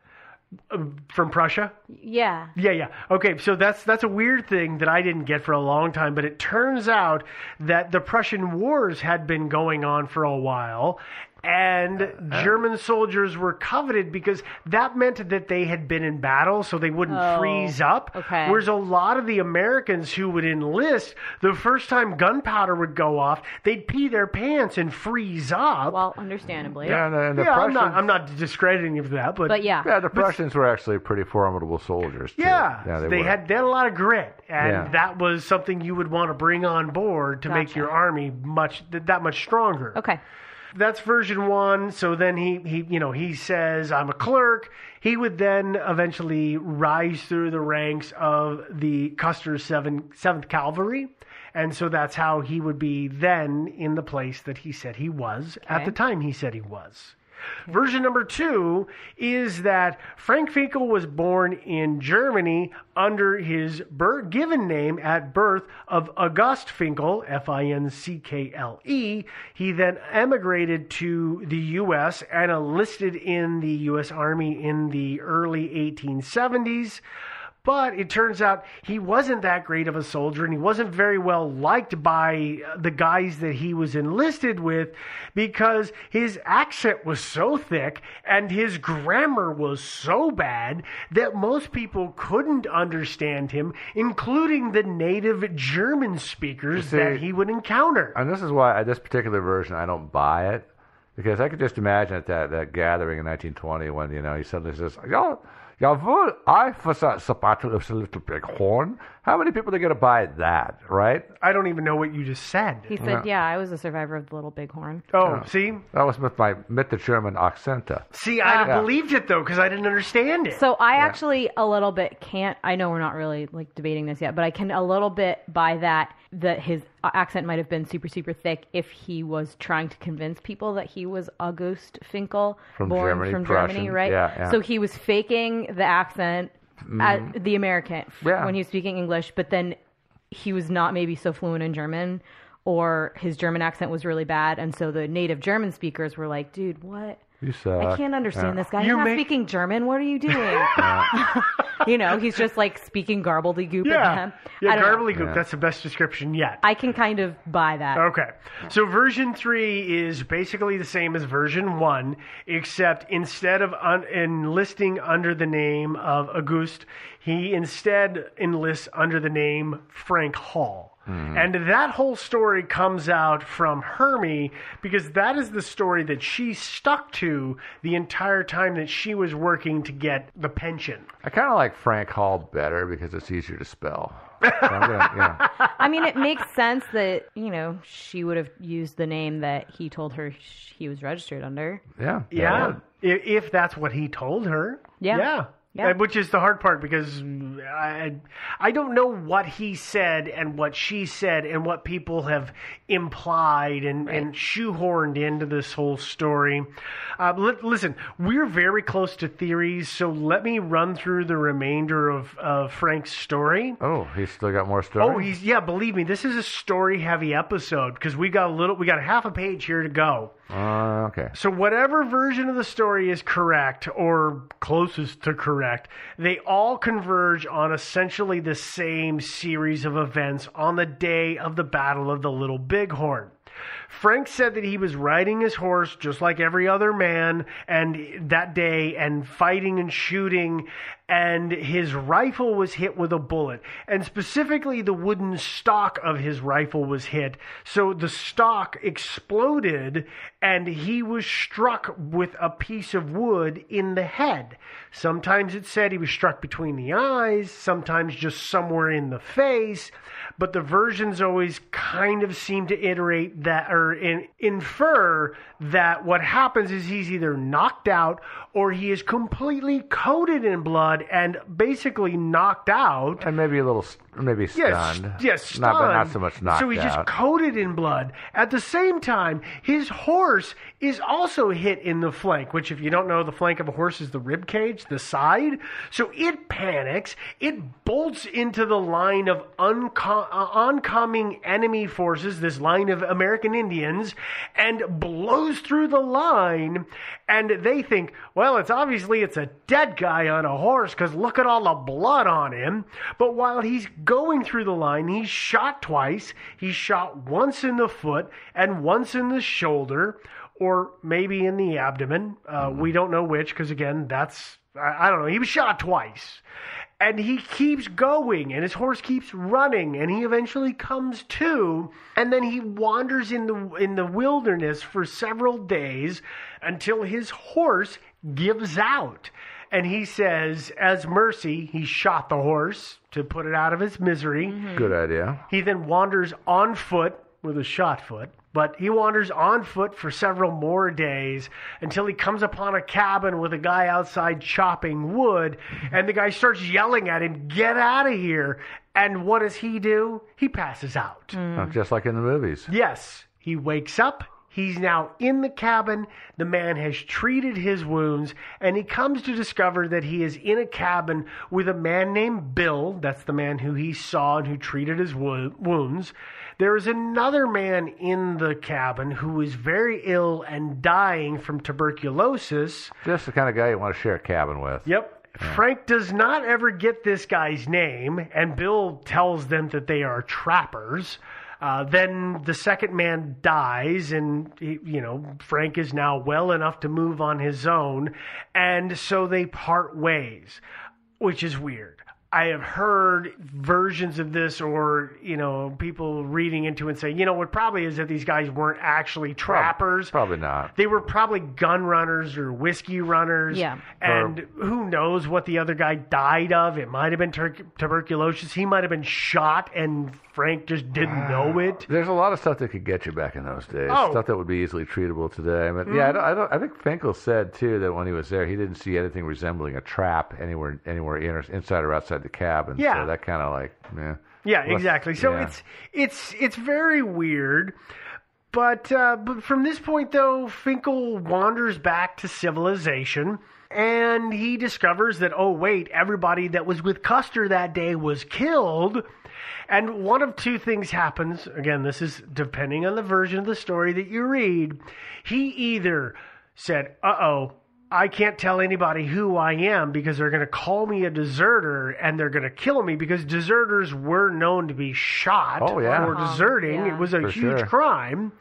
Um, from Prussia. Yeah. Yeah, yeah. Okay, so that's that's a weird thing that I didn't get for a long time, but it turns out that the Prussian wars had been going on for a while and Uh, German soldiers were coveted because that meant that they had been in battle so they wouldn't Oh, freeze up. okay. Whereas a lot of the Americans who would enlist, the first time gunpowder would go off, they'd pee their pants and freeze up. Well, understandably. Yeah, and the, and the yeah, I'm not I'm not discrediting of that, but But yeah. yeah, the Prussians were actually pretty formidable soldiers. Too. Yeah, yeah, they, they, were. had they had a lot of grit, and Yeah. that was something you would want to bring on board to make your army much that much stronger. Okay. That's version one. So then he he you know he says I'm a clerk. He would then eventually rise through the ranks of the Custer's Seventh Cavalry. And so that's how he would be then in the place that he said he was at the time he said he was. Version number two is that Frank Finkel was born in Germany under his bir- given name at birth of August Finkel, F I N C K L E. He then emigrated to the U.S. and enlisted in the U.S. Army in the early 1870s. But it turns out he wasn't that great of a soldier and he wasn't very well liked by uh, the guys that he was enlisted with because his accent was so thick and his grammar was so bad that most people couldn't understand him, including the native German speakers see- that he would encounter. And this is why this particular version I don't buy it because I could just imagine at that, that gathering in 1920 when you know he suddenly says, "Ja, jawohl, I was a sapato of a little big horn." How many people are going to buy that, right? I don't even know what you just said. He said, yeah, I was a survivor of the Little Bighorn. Oh, see? That was with my mit the German accent. See, I Yeah. believed it though because I didn't understand it. So I actually a little bit can't. I know we're not really like debating this yet, but I can a little bit buy that that his accent might have been super super thick if he was trying to convince people that he was August Finkel, From born Germany, from Germany, Prussian. right? Yeah, yeah. So he was faking the accent, at mm-hmm. the American Yeah. when he was speaking English, but then he was not maybe so fluent in German. Or his German accent was really bad, and so the native German speakers were like, "Dude, what?" You suck. I can't understand Yeah. this guy. You He's not make- speaking German. What are you doing? you know, he's just like speaking garbledygook at Yeah, them. yeah, I don't garbledygook. Yeah. That's the best description yet. I can kind of buy that. Okay. So version 3 is basically the same as version 1, except instead of un- enlisting under the name of Auguste, he instead enlists under the name Frank Hall. And that whole story comes out from Hermie because that is the story that she stuck to the entire time that she was working to get the pension. I kind of like Frank Hall better because it's easier to spell. So I'm gonna, yeah. I mean, it makes sense that you know she would have used the name that he told her sh- he was registered under. Yeah. Yeah, if, if that's what he told her. Yeah. yeah, Yeah. Uh, Which is the hard part because I I don't know what he said and what she said and what people have implied and, and shoehorned into this whole story. Uh, li- listen, we're very close to theories, so let me run through the remainder of uh, Frank's story. Oh, he's still got more story. Oh, he's yeah. Believe me, this is a story-heavy episode because we got a little, we got half a page here to go. Uh, okay. So, whatever version of the story is correct or closest to correct, they all converge on essentially the same series of events on the day of the Battle of the Little Bighorn. Frank said that he was riding his horse just like every other man and that day and fighting and shooting and his rifle was hit with a bullet. And specifically the wooden stock of his rifle was hit. So the stock exploded and he was struck with a piece of wood in the head. Sometimes it said he was struck between the eyes sometimes just somewhere in the face but the versions always kind of seem to iterate that or in, infer that what happens is he's either knocked out or he is completely coated in blood and basically knocked out. And maybe a little, maybe Yes, stunned. yes, stunned. Not, but not so much knocked out. So he's just coated in blood. At the same time, his horse is also hit in the flank, which, if you don't know, the flank of a horse is the rib cage, the side. So it panics. It bolts into the line of uh, oncoming enemy forces, this line of American Indians, and blows through the line. And they think, well, it's obviously it's a dead guy on a horse because look at all the blood on him. But while he's going through the line, he's shot twice. He's shot once in the foot and once in the shoulder, or maybe in the abdomen. Uh, we don't know which because again, that's I, I don't know. He was shot twice. And he keeps going, and his horse keeps running, and he eventually comes to, and then he wanders in the in the wilderness for several days until his horse gives out. And he says, as mercy, he shot the horse to put it out of its misery. Good idea. He then wanders on foot with a shot foot, but he wanders on foot for several more days until he comes upon a cabin with a guy outside chopping wood, and the guy starts yelling at him, Get out of here. And what does he do? He passes out. Uh, Just like in the movies. Yes, he wakes up. He's now in the cabin. The man has treated his wounds, and he comes to discover that he is in a cabin with a man named Bill. That's the man who he saw and who treated his wo- wounds. There is another man in the cabin who is very ill and dying from tuberculosis. Just the kind of guy you want to share a cabin with. Yep. Frank does not ever get this guy's name, and Bill tells them that they are trappers. Uh, then the second man dies, and he, you know Frank is now well enough to move on his own, and so they part ways, which is weird. I have heard versions of this, or you know, people reading into it and saying, you know, what probably is that these guys weren't actually trappers. Probably not. They were probably gun runners or whiskey runners. Yeah. And who knows what the other guy died of? It might have been tur- tuberculosis. He might have been shot and Frank just didn't know it. There's a lot of stuff that could get you back in those days. Oh. Stuff that would be easily treatable today. But yeah, I, don't, I, don't, I think Finkel said too that when he was there, he didn't see anything resembling a trap anywhere, anywhere in or, inside or outside the cabin. Yeah. So that kind of like, yeah. Yeah, exactly. So yeah. it's it's it's very weird. But uh, but from this point though, Finkel wanders back to civilization and he discovers that oh wait, everybody that was with Custer that day was killed. And one of two things happens. Again, this is depending on the version of the story that you read. He either said, "Uh oh." I can't tell anybody who I am because they're going to call me a deserter and they're going to kill me because deserters were known to be shot Oh, yeah. for Uh-huh, deserting. yeah. It was a For huge sure. crime.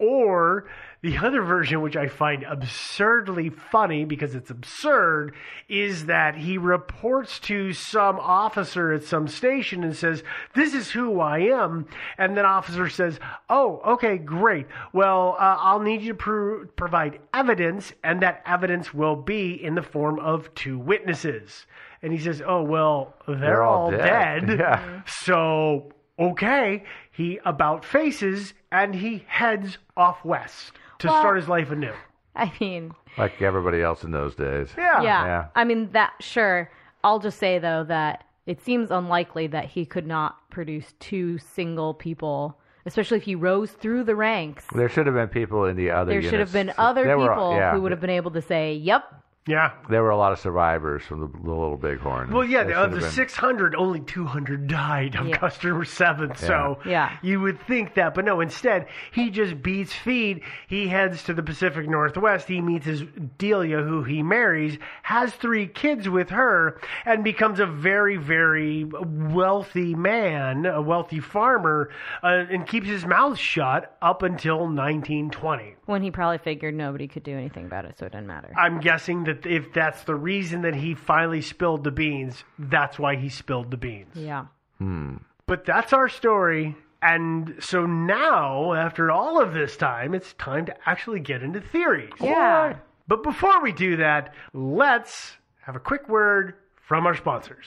Or the other version, which I find absurdly funny because it's absurd, is that he reports to some officer at some station and says, This is who I am. And that officer says, Oh, okay, great. Well, uh, I'll need you to pro- provide evidence, and that evidence will be in the form of two witnesses. And he says, Oh, well, they're, They're all all dead." dead. Yeah. So, okay, he about faces and he heads off west to Well- start his life anew. I mean, Like everybody else in those days. Yeah. yeah. Yeah. I mean that sure. I'll just say though that it seems unlikely that he could not produce two single people, especially if he rose through the ranks. There should have been people in the other There should have been other There were- people yeah, who would have been able to say, "Yep, Yeah. There were a lot of survivors from the, the Little Bighorn. Well, yeah, There of the been- 600, only 200 died of Yeah. Custer's seven. So Yeah. you would think that, but no. Instead, he just beats feed. He heads to the Pacific Northwest. He meets his Delia, who he marries, has three kids with her, and becomes a very, very wealthy man, a wealthy farmer, uh, and keeps his mouth shut up until 1920. when he probably figured nobody could do anything about it, so it didn't matter." I'm guessing that if that's the reason that he finally spilled the beans, that's why he spilled the beans. yeah. Hmm. But that's our story. And so now, after all of this time, it's time to actually get into theories. Yeah. But before we do that, let's have a quick word from our sponsors.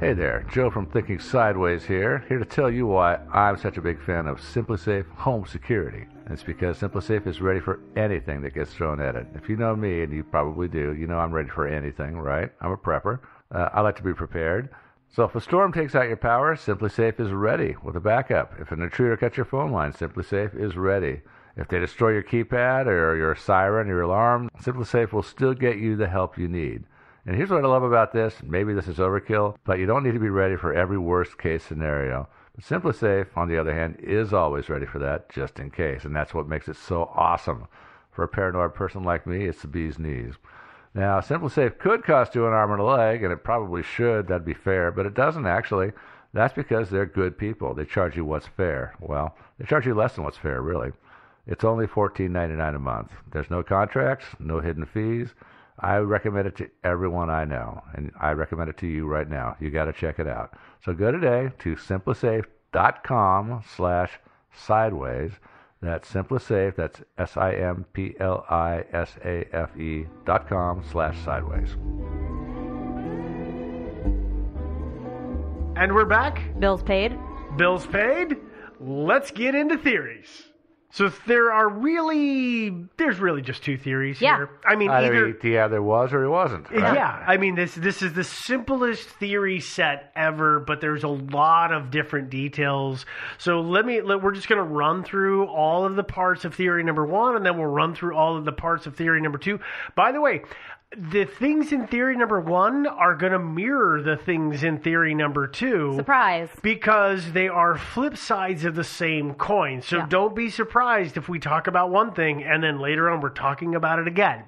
Hey there, Joe from Thinking Sideways here, here to tell you why I'm such a big fan of SimpliSafe Home Security. It's because SimpliSafe is ready for anything that gets thrown at it. If you know me, and you probably do, you know I'm ready for anything, right? I'm a prepper. Uh, I like to be prepared. So if a storm takes out your power, SimpliSafe is ready with a backup. If an intruder cuts your phone line, SimpliSafe is ready. If they destroy your keypad or your siren or your alarm, SimpliSafe will still get you the help you need. And here's what I love about this. Maybe this is overkill, but you don't need to be ready for every worst case scenario. But SimpliSafe, on the other hand, is always ready for that, just in case. And that's what makes it so awesome. For a paranoid person like me, it's the bee's knees. Now, SimpliSafe could cost you an arm and a leg, and it probably should. That'd be fair, but it doesn't actually. That's because they're good people. They charge you what's fair. Well, they charge you less than what's fair, really. It's only $14.99 a month. There's no contracts, no hidden fees. I recommend it to everyone I know, and I recommend it to you right now. You got to check it out. So go today to simplisafe.com slash sideways. That's SimpliSafe. That's S-I-M-P-L-I-S-A-F-E dot com slash sideways. And we're back. Bills paid. Bills paid. Let's get into theories. So there are really, there's really just two theories Yeah. here. I mean, Either either. he, yeah, there was or he wasn't. right? Yeah, I mean this this is the simplest theory set ever, but there's a lot of different details. So let me let, we're just going to run through all of the parts of theory number 1 and then we'll run through all of the parts of theory number 2. By the way, the things in theory number 1 are going to mirror the things in theory number 2 Surprise. because they are flip sides of the same coin. So Yeah. don't be surprised if we talk about one thing and then later on we're talking about it again.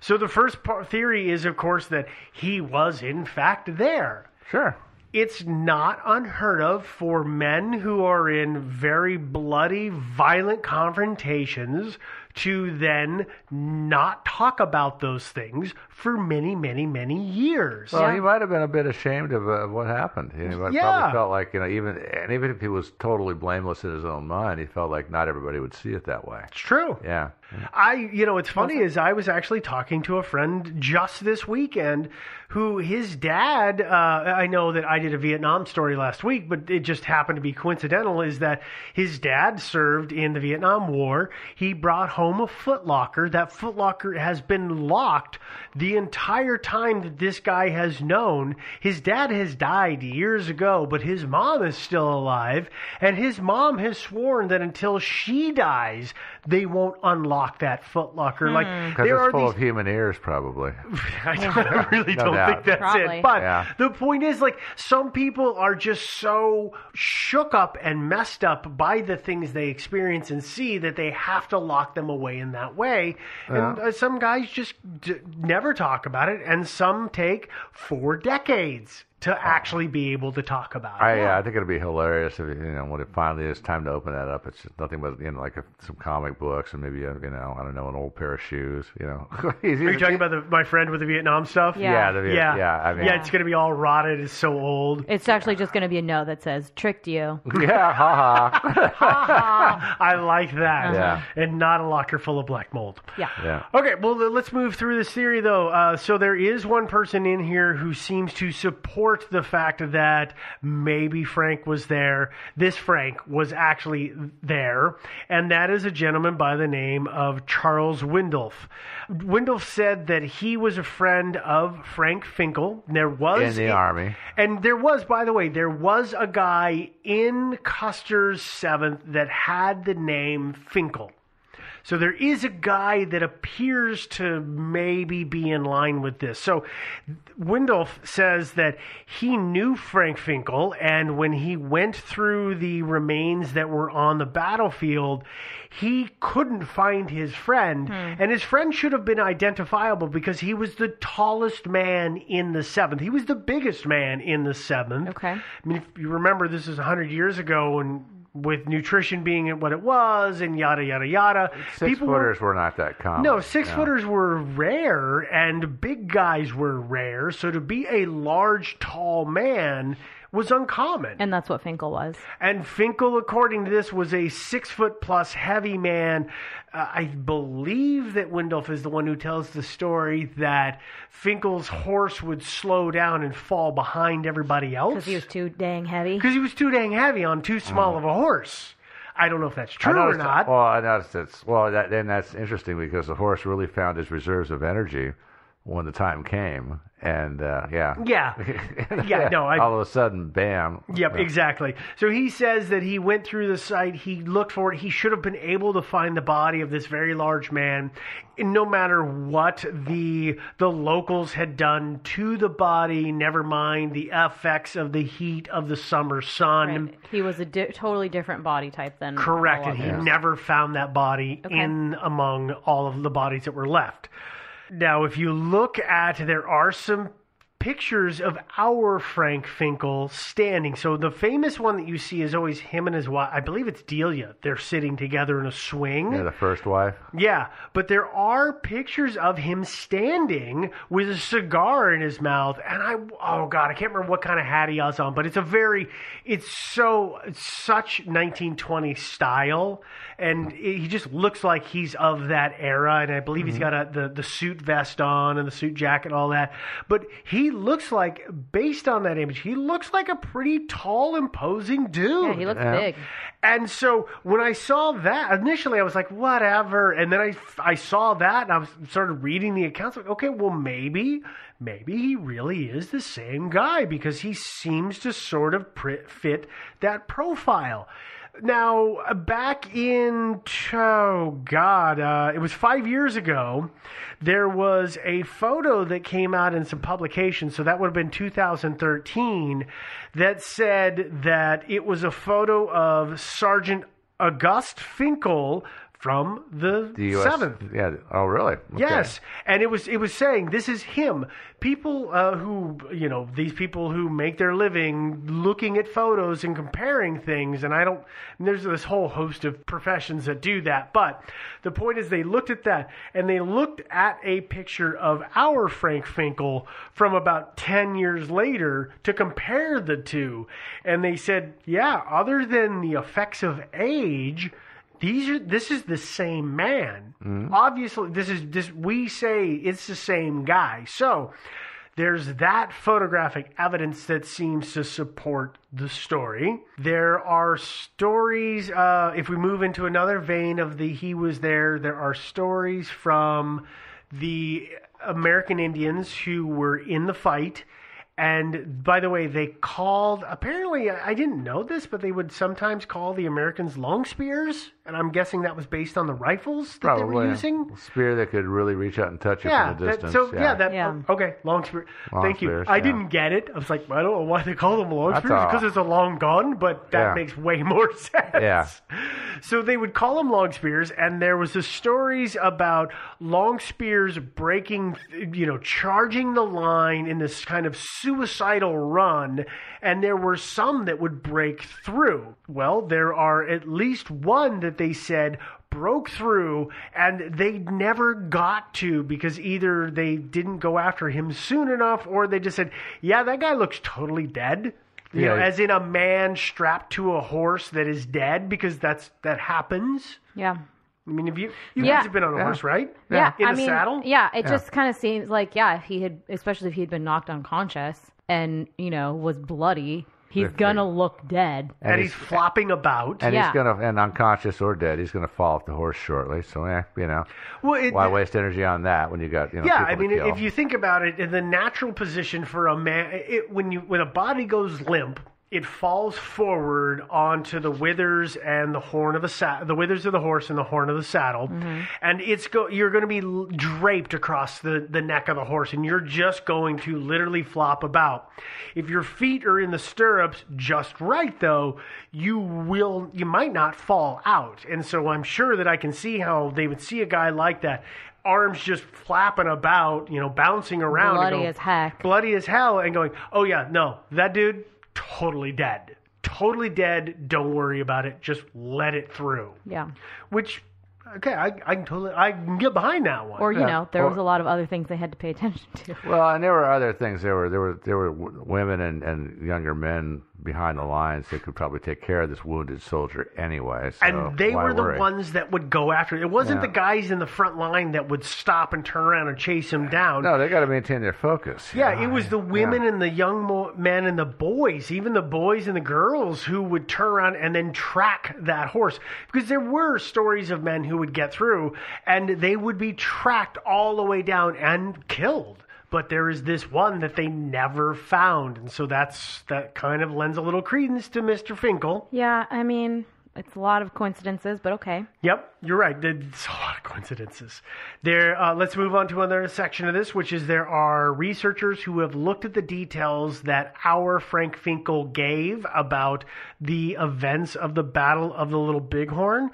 So the first part, theory is, of course, that he was in fact there. Sure. It's not unheard of for men who are in very bloody, violent confrontations to then not talk about those things for many, many, many years. Well, Yeah. he might have been a bit ashamed of uh, what happened. He might- Yeah. probably felt like, you know, even and even if he was totally blameless in his own mind, he felt like not everybody would see it that way. it's true. Yeah. I, you know, what's funny is I was actually talking to a friend just this weekend who his dad, uh, I know that I did a Vietnam story last week, but it just happened to be coincidental is that his dad served in the Vietnam War. He brought home a footlocker. That footlocker has been locked the entire time that this guy has known. His dad has died years ago, but his mom is still alive, and his mom has sworn that until she dies, they won't unlock that footlocker. Like Because there it's are full these of human ears, probably. I, don't, I really No don't doubt. think that's Probably. it. But Yeah. the point is, like, some people are just so shook up and messed up by the things they experience and see that they have to lock them away in that way. And uh, some guys just d- never talk about it, and some take four decades to actually be able to talk about it. I, uh, I think it'll be hilarious if you know when it finally is time to open that up. It's just nothing but you know like a, some comic books and maybe a, you know I don't know an old pair of shoes. You know. Are Are you talking about the, my friend with the Vietnam stuff? Yeah. Yeah, the, Yeah, yeah. I mean, yeah, it's going to be all rotted. It's so old. It's actually just going to be a note that says "tricked you." yeah, ha ha. I like that. Yeah. And not a locker full of black mold. Yeah. yeah. Okay, well, let's move through this theory, though. Uh, so there is one person in here who seems to support the fact that maybe Frank was there. This Frank was actually there, and that is a gentleman by the name of Charles Windolph. Windolph said that he was a friend of Frank Finkel. There was In the army. and there was, by the way, there was a guy in Custer's seventh that had the name Finkel. So there is a guy that appears to maybe be in line with this. So Windolph says that he knew Frank Finkel, and when he went through the remains that were on the battlefield, he couldn't find his friend, hmm. and his friend should have been identifiable because he was the tallest man in the seventh. He was the biggest man in the seventh. Okay. I mean, if you remember, this is 100 years ago, and with nutrition being what it was, and yada, yada, yada. Six people were- footers were not that common. no, six Yeah. footers were rare, and big guys were rare. So to be a large, tall man was uncommon. And that's what Finkel was. And Finkel, according to this, was a six foot plus heavy man. Uh, I believe that Windolph is the one who tells the story that Finkel's horse would slow down and fall behind everybody else Because he was too dang heavy. because he was too dang heavy on too small of a horse. I don't know if that's Mm. True or noticed, not. Well, I noticed that's well. That, then that's interesting because the horse really found his reserves of energy when the time came, and uh, yeah, Yeah. Yeah, no, I- all of a sudden, bam. Yep, Yeah. exactly. So he says that he went through the site, he looked for it, he should have been able to find the body of this very large man. And no matter what the the locals had done to the body, never mind the effects of the heat of the summer sun. Right. He was a di- totally different body type than Correct, and he others. never found that body Okay. in among all of the bodies that were left. Now, if you look at, there are some pictures of our Frank Finkel standing. So the famous one that you see is always him and his wife. I believe it's Delia. They're sitting together in a swing. Yeah, the first wife. Yeah, but there are pictures of him standing with a cigar in his mouth, and I oh god, I can't remember what kind of hat he has on, but it's a very, it's so it's such 1920 style, and he just looks like he's of that era, and I believe he's mm-hmm. got a the the suit vest on and the suit jacket and all that, but he looks like based on that image, he looks like a pretty tall, imposing dude. Yeah, he looks Yeah. big. And so when I saw that, initially I was like, whatever. And then I, I saw that and I was started reading the accounts. Like, okay, well, maybe, maybe he really is the same guy because he seems to sort of pr- fit that profile. Now, back in, oh God, uh, it was five years ago, there was a photo that came out in some publications, so that would have been 2013, that said that it was a photo of Sergeant August Finkel from the, The U.S. seventh. Yeah. Oh, really? Okay. Yes, and it was it was saying this is him. People uh, who you know these people who make their living looking at photos and comparing things, and I don't. And there's this whole host of professions that do that, but the point is they looked at that and they looked at a picture of our Frank Finkel from about ten years later to compare the two, and they said, yeah, other than the effects of age these are this is the same man obviously this is this we say it's the same guy so there's that photographic evidence that seems to support the story. There are stories, uh, if we move into another vein of the he was there, there are stories from the American Indians who were in the fight. And by the way, they called, apparently, I didn't know this, but they would sometimes call the Americans long spears. And I'm guessing that was based on the rifles that they were using. a spear that could really reach out and touch you Yeah, from a that, distance. so yeah, that Yeah. Uh, okay, long spear. Long Thank you. spears, I didn't get it. I was like, I don't know why they call them long That's spears because it's a long gun, but that Yeah. makes way more sense. Yeah. So they would call them long spears, and there was the stories about long spears breaking, you know, charging the line in this kind of suicidal run, and there were some that would break through. Well, there are at least one that they said broke through and they never got to because either they didn't go after him soon enough or they just said, "Yeah, that guy looks totally dead." You know, as in a man strapped to a horse that is dead because that's that happens. Yeah. I mean, have you you Yeah. guys have been on a Yeah. horse, right? Yeah, In I the mean, saddle. yeah, it Yeah. just kind of seems like yeah, if he had, especially if he had been knocked unconscious and you know was bloody, he's If they- gonna look dead. and, he's, flopping about. and Yeah. he's gonna and unconscious or dead, he's gonna fall off the horse shortly. So yeah, you know, well, it, why waste energy on that when you got you know? yeah, people I to mean, kill? if you think about it, the natural position for a man, it, when you when a body goes limp, it falls forward onto the withers and the horn of a sa- the withers of the horse and the horn of the saddle, mm-hmm. and it's go you're going to be l- draped across the the neck of the horse, and you're just going to literally flop about. If your feet are in the stirrups just right, though, you will you might not fall out, and so I'm sure that I can see how they would see a guy like that. Arms just flapping about, you know, bouncing around, and Bloody go, as heck. bloody as hell, and going, "Oh yeah, no, that dude, totally dead, totally dead. Don't worry about it. Just let it through." Yeah. Which, okay, I, I can totally, I can get behind that one. Or you Yeah, know, there or- was a lot of other things they had to pay attention to. Well, and there were other things. There were there were there were women and, and younger men behind the lines that could probably take care of this wounded soldier anyway. So and they were the worry? ones that would go after it. It wasn't Yeah. the guys in the front line that would stop and turn around and chase him down. No, they got to maintain their focus. Yeah, know? it was the women and the young mo- men and the boys, even the boys and the girls who would turn around and then track that horse. Because there were stories of men who would get through and they would be tracked all the way down and killed. But there is this one that they never found. And so that's that kind of lends a little credence to Mr. Finkel. Yeah, I mean, it's a lot of coincidences, but okay. Yep, you're right. There's a lot of coincidences. There. Uh, let's move on to another section of this, which is there are researchers who have looked at the details that our Frank Finkel gave about the events of the Battle of the Little Bighorn,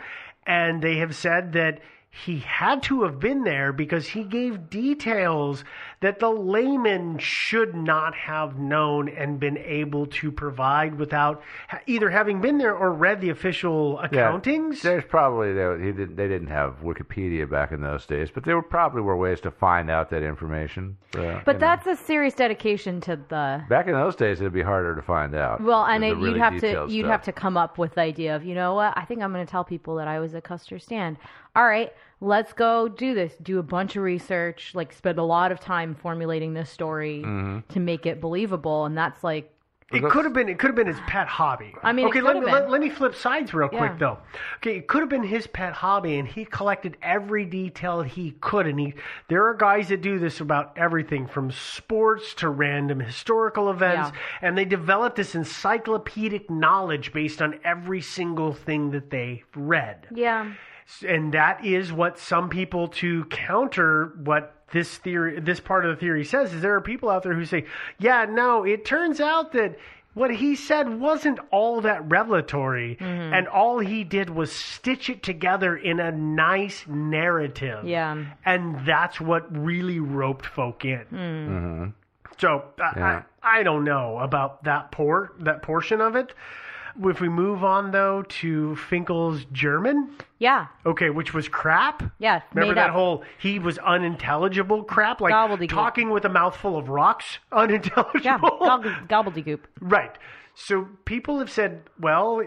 and they have said that he had to have been there because he gave details that the layman should not have known and been able to provide without either having been there or read the official Yeah, accountings. There's probably they, he didn't, they didn't have Wikipedia back in those days, but there probably were ways to find out that information. Uh, But you know. that's a serious dedication to the back in those days, it'd be harder to find out. Well, and it, really you'd have to you'd stuff. have to come up with the idea of you know what I think I'm going to tell people that I was at Custer Stand. All right, let's go do this. Do a bunch of research, like spend a lot of time formulating this story Mm-hmm. to make it believable, and that's like It could have been. It could have been his pet hobby. I mean, okay. could Let, me- been. let, let me flip sides real Yeah. quick though. Okay, it could have been his pet hobby, and he collected every detail he could. And he, there are guys that do this about everything from sports to random historical events, Yeah. and they develop this encyclopedic knowledge based on every single thing that they read yeah. And that is what some people to counter what this theory this part of the theory says is there are people out there who say yeah no it turns out that what he said wasn't all that revelatory and all he did was stitch it together in a nice narrative Yeah. and that's what really roped folk in Mm-hmm. so I, Yeah. I, I don't know about that por- that portion of it. If we move on though to Finkel's German, Yeah, okay, which was crap. yeah. Remember that up. whole he was unintelligible crap, like talking with a mouthful of rocks, unintelligible. Yeah, gobble- gobbledygook. Right. So people have said, well,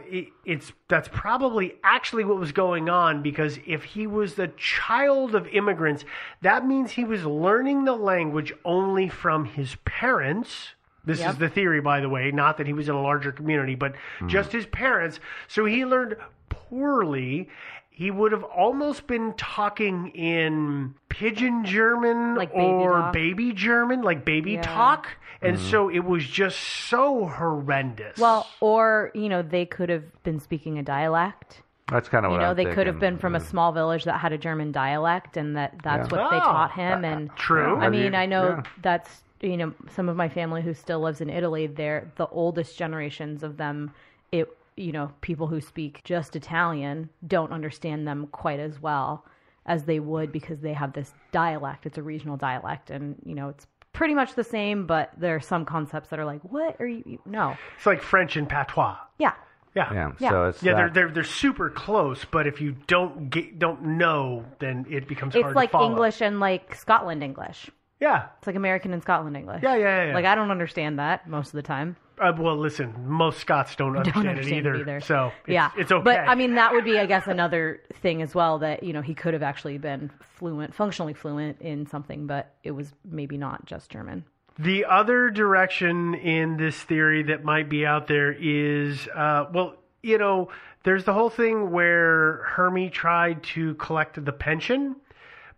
it's that's probably actually what was going on because if he was the child of immigrants, that means he was learning the language only from his parents. This Yep. is the theory, by the way, not that he was in a larger community, but hmm. just his parents. So he learned poorly. He would have almost been talking in pidgin German Like baby or talk. baby German, like baby Yeah. talk. And hmm. so it was just so horrendous. Well, or you know, they could have been speaking a dialect. That's kind of You what know, I'm they could have been from a hmm. small village that had a German dialect, and that that's Yeah. what they Oh, taught him. Uh, and true. I mean, you- I know yeah. that's you know some of my family who still lives in Italy. They're the oldest generations of them. It you know people who speak just Italian don't understand them quite as well as they would because they have this dialect. It's a regional dialect, and you know it's pretty much the same, but there are some concepts that are like, "What are you?" you- No, it's like French and patois. yeah, Yeah. Yeah, Yeah. so it's Yeah, they're, they're they're super close, but if you don't get don't know, then it becomes it's hard like to follow. English and like Scotland English. Yeah, It's like American and Scotland English. yeah, yeah, yeah. Like I don't understand that most of the time. uh, well, listen, most Scots don't understand, don't understand it, either, it so it's, yeah, it's okay. But I mean, that would be, I guess, another thing as well that you know he could have actually been fluent, functionally fluent in something, but it was maybe not just German. The other direction in this theory that might be out there is, uh, well, you know, there's the whole thing where Hermie tried to collect the pension,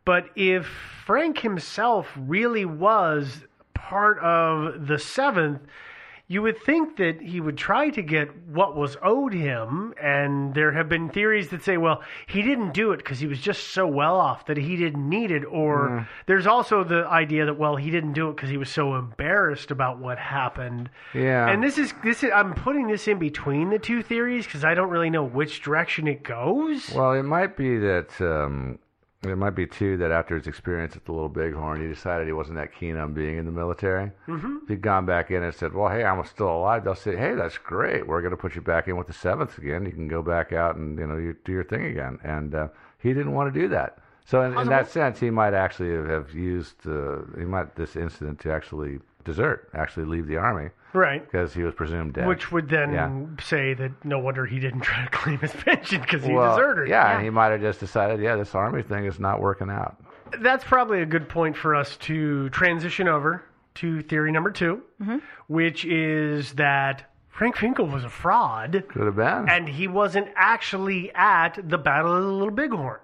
but if Frank himself really was part of the seventh, you would think that he would try to get what was owed him. And there have been theories that say, well, he didn't do it because he was just so well off that he didn't need it. Or there's also the idea that, well, he didn't do it because he was so embarrassed about what happened. yeah. And this is this is I'm putting this in between the two theories because I don't really know which direction it goes. Well, it might be that um, it might be too that after his experience at the Little Bighorn, he decided he wasn't that keen on being in the military. Mm-hmm. If he'd gone back in and said, "Well, hey, I'm still alive," they'll say, "Hey, that's great. We're going to put you back in with the Seventh again. You can go back out and you know you do your thing again." And uh, he didn't want to do that. So in, in that sense, he might actually have, have used uh, he might this incident to actually desert, actually leave the army Right. because he was presumed dead. Which would then Yeah. say that no wonder he didn't try to claim his pension because he well, deserted. Yeah, and he might have just decided, yeah, this army thing is not working out. That's probably a good point for us to transition over to theory number 2 mm-hmm. which is that Frank Finkel was a fraud Could have been. and he wasn't actually at the Battle of the Little Bighorn.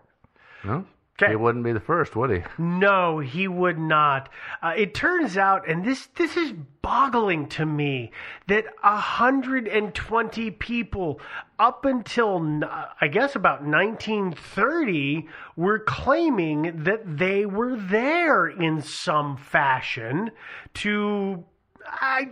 no? 'Kay. He wouldn't be the first, would he? No, he would not. Uh, it turns out, and this this is boggling to me, that hundred and twenty people up until I guess about 1930 were claiming that they were there in some fashion to. I.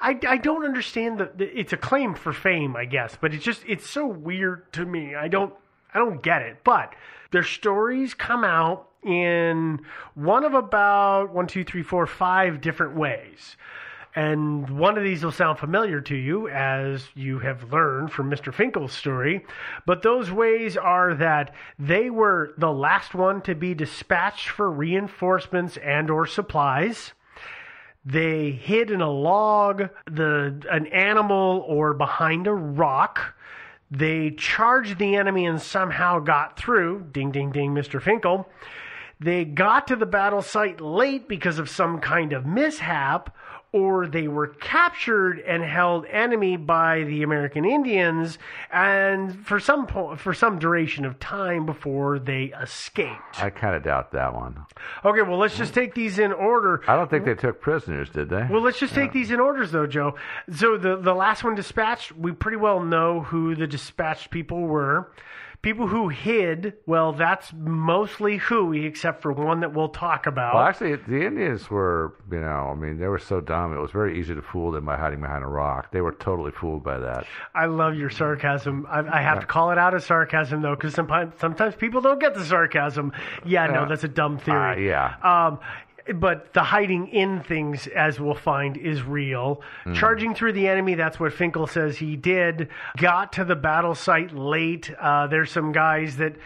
I, I don't understand the, the it's a claim for fame I guess but it's just it's so weird to me I don't I don't get it. But their stories come out in one of about one, two, three, four, five different ways. And one of these will sound familiar to you, as you have learned from Mr. Finkel's story. But those ways are that they were the last one to be dispatched for reinforcements and or supplies they hid in a log, the an animal, or behind a rock. They charged the enemy and somehow got through. Ding, ding, ding, Mr. Finkel. They got to the battle site late because of some kind of mishap, or they were captured and held enemy by the American Indians, and for some po- for some duration of time before they escaped. I kind of doubt that one. Okay, well let's just take these in order. I don't think they took prisoners, did they? Well, let's just take these in orders, though, Joe. So the the last one dispatched, we pretty well know who the dispatched people were. People who hid, well, that's mostly Hui, except for one that we'll talk about. Well, actually, the Indians were, you know, I mean, they were so dumb. It was very easy to fool them by hiding behind a rock. They were totally fooled by that. I love your sarcasm. I, I have to call it out as sarcasm, though, because sometimes sometimes people don't get the sarcasm. Yeah, no, Yeah. that's a dumb theory. Uh, yeah. Um, but the hiding in things, as we'll find, is real. Charging through the enemy, that's what Finkel says he did. Got to the battle site late. Uh, there's some guys that.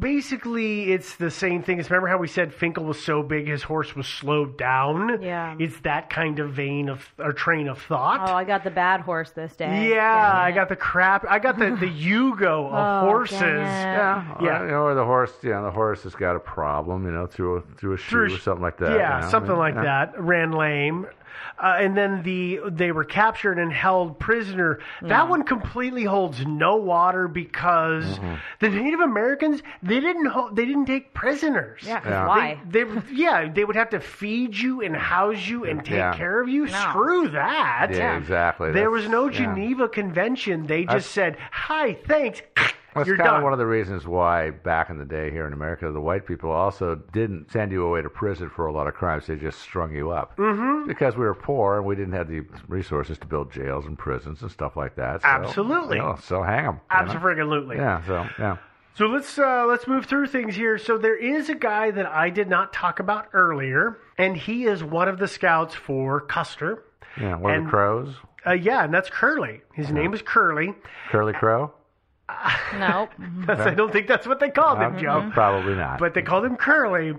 Basically, it's the same thing. as Remember how we said Finkel was so big his horse was slowed down? Yeah. It's that kind of vein of or train of thought. Oh, I got the bad horse this day. Yeah, I got the crap. I got the the Yugo of Oh, horses. Yeah, Yeah. Or, you know, or the horse, Yeah, the horse has got a problem, you know, through a, through a shoe Through- or something like that. Yeah, you know? something I mean, like yeah. that. Ran lame. Uh, and then the they were captured and held prisoner. That one completely holds no water because Mm-hmm. the Native Americans they didn't ho- they didn't take prisoners. Yeah, 'cause Yeah. why? They, they yeah they would have to feed you and house you and take Yeah. care of you. Screw that. Yeah, exactly. There That's- was no yeah. Geneva Convention. They That's- just said, "Hi, thanks." That's You're kind done. of one of the reasons why back in the day here in America, the white people also didn't send you away to prison for a lot of crimes. They just strung you up mm-hmm. because we were poor and we didn't have the resources to build jails and prisons and stuff like that. So, Absolutely. you know, so hang them. Absolutely. Yeah. So yeah. So let's uh, let's move through things here. So there is a guy that I did not talk about earlier, and he is one of the scouts for Custer. Yeah. One of the crows. Uh, yeah, and that's Curly. His name is Curly. Curly Crow. Nope. I don't think that's what they called him, Joe. Probably not. But they called him Curly.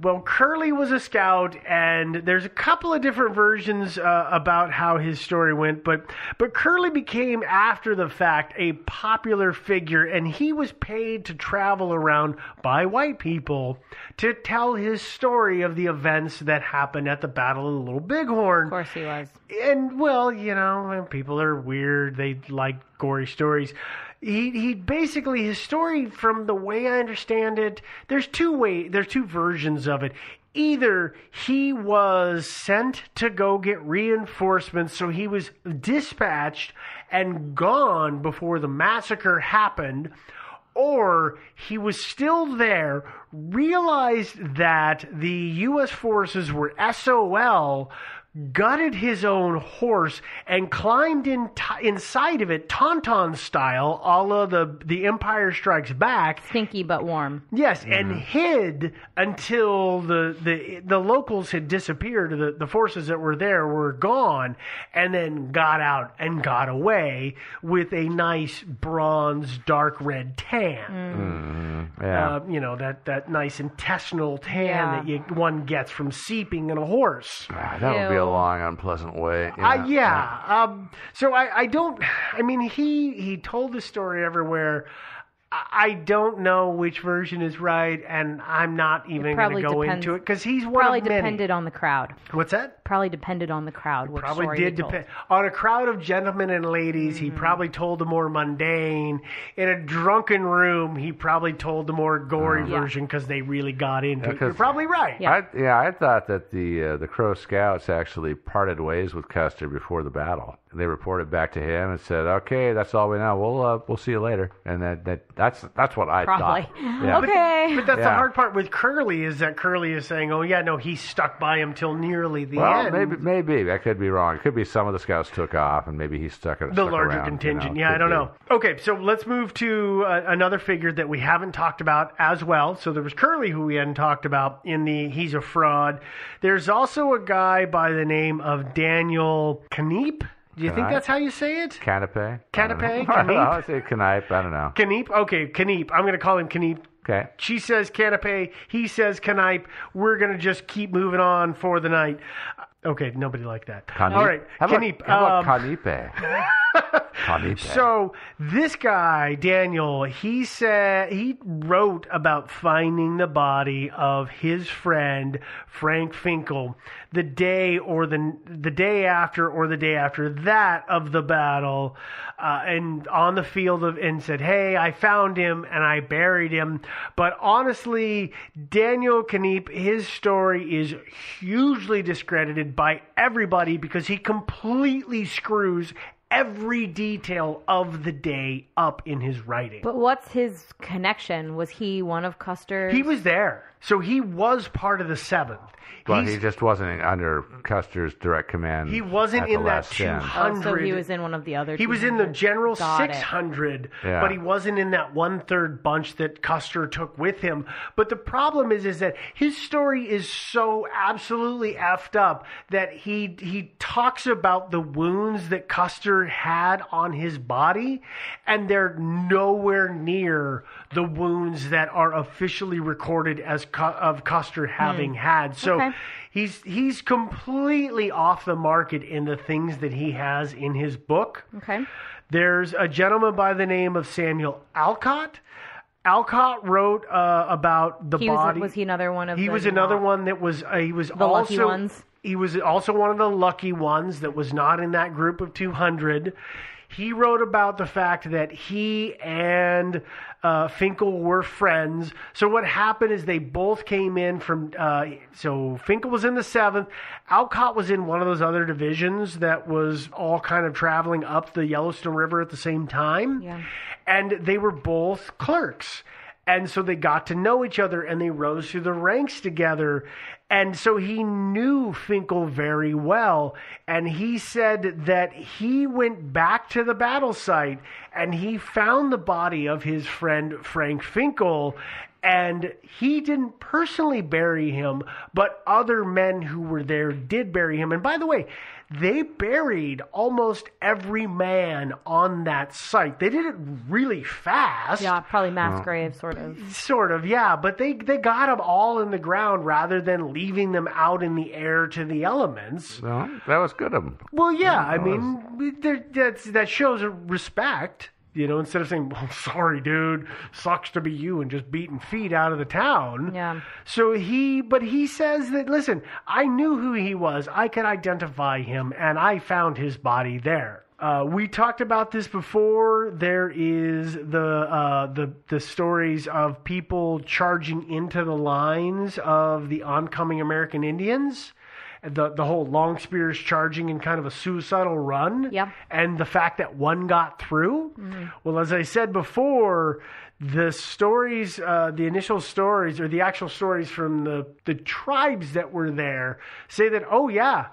Well, Curly was a scout, and there's a couple of different versions uh, about how his story went. But but Curly became after the fact a popular figure, and he was paid to travel around by white people to tell his story of the events that happened at the Battle of the Little Bighorn Of course he was. and well, you know, people are weird. They like gory stories. He he basically his story, from the way I understand it, there's two way there's two versions of it. Either he was sent to go get reinforcements, so he was dispatched and gone before the massacre happened, or he was still there, realized that the U.S. forces were SOL, gutted his own horse, and climbed in inside of it, Tauntaun style, a la the, the Empire Strikes Back. Stinky but warm. Yes, and hid until the, the the locals had disappeared. The the forces that were there were gone, and then got out and got away with a nice bronze, dark red tan. yeah. Uh, you know that that nice intestinal tan Yeah. that you, one gets from seeping in a horse. Ah, that would be a Ew. Long, unpleasant way. you Uh, yeah. Um, so I, I don't. I mean, he he told the story everywhere. I I don't know which version is right, and I'm not even going probably to go depends- into it because he's one Probably of many. depended on the crowd. What's that? Probably depended on the crowd. Which Probably did depend on a crowd of gentlemen and ladies. He Mm-hmm. probably told the more mundane. In a drunken room, he probably told the more gory Yeah. version because they really got into Yeah, it. You're probably right. Yeah. I, yeah, I thought that the uh, the Crow Scouts actually parted ways with Custer before the battle. They reported back to him and said, "Okay, that's all we know. We'll uh, we'll see you later." And that, that that's that's what I Probably. thought. Yeah. Okay. But that's the Yeah. hard part with Curly is that Curly is saying, "Oh yeah, no, he stuck by him till nearly the Well, end." maybe maybe I could be wrong. It could be some of the scouts took off, and maybe he stuck it. the stuck larger around, you contingent. know, yeah, I could don't be. know. Okay, so let's move to uh, another figure that we haven't talked about as well. So there was Curly, who we hadn't talked about in the he's a fraud. There's also a guy by the name of Daniel Kneep. Do you think that's how you say it? Canape. Canape? I don't know. I. I say Knipe. I don't know. Kneep? Okay, Kneep. I'm going to call him Kneep. Okay. She says canape. He says canipe. We're gonna just keep moving on for the night. Okay, nobody like that. Kanipe. All right, How about, how about um, Kanipe? So this guy Daniel, he said he wrote about finding the body of his friend Frank Finkel the day or the the day after or the day after that of the battle, uh, and on the field of and said, "Hey, I found him and I buried him." But honestly, Daniel Kneep, his story is hugely discredited by everybody because he completely screws every detail of the day up in his writing. But what's his connection? Was he one of Custer's? he was there. So he was part of the seventh. Well, He's- he just wasn't under Custer's direct command. He wasn't at in the that last stand. Oh, so he was in one of the other. He was in the general Got 600, Yeah. but he wasn't in that one third bunch that Custer took with him. But the problem is, is that his story is so absolutely effed up that he he talks about the wounds that Custer had on his body, and they're nowhere near the wounds that are officially recorded as Cu- of Custer having had. So. Okay. He's he's completely off the market in the things that he has in his book. Okay. There's a gentleman by the name of Samuel Alcott. Alcott wrote uh, about the He body. Was he another one of? He was another not- one that was. Uh, he was The also lucky ones? He was also one of the lucky ones that was not in that group of 200. He wrote about the fact that he and uh, Finkel were friends. So what happened is they both came in from. Uh, so Finkel was in the seventh. Alcott was in one of those other divisions that was all kind of traveling up the Yellowstone River at the same time. Yeah. And they were both clerks. And so they got to know each other and they rose through the ranks together. And so he knew Finkel very well. And he said that he went back to the battle site and he found the body of his friend Frank Finkel. And he didn't personally bury him, but other men who were there did bury him. And by the way, they buried almost every man on that site. They did it really fast. Yeah, probably mass grave, sort of. Sort of, yeah, but they they got them all in the ground rather than leaving them out in the air to the elements. Well, that was good of them. Well, yeah, I mean, there, that's that shows respect. You know, instead of saying, "Well, sorry, dude, sucks to be you," and just beating feet out of the town. Yeah. So he, but he says that listen, I knew who he was. I could identify him, and I found his body there. Uh, we talked about this before. There is the uh, the the stories of people charging into the lines of the oncoming American Indians. The the whole long spears charging in kind of a suicidal run. Yeah. And the fact that one got through. Well, as I said before, the stories, uh, the initial stories, or the actual stories from the, the tribes that were there say that, oh, yeah,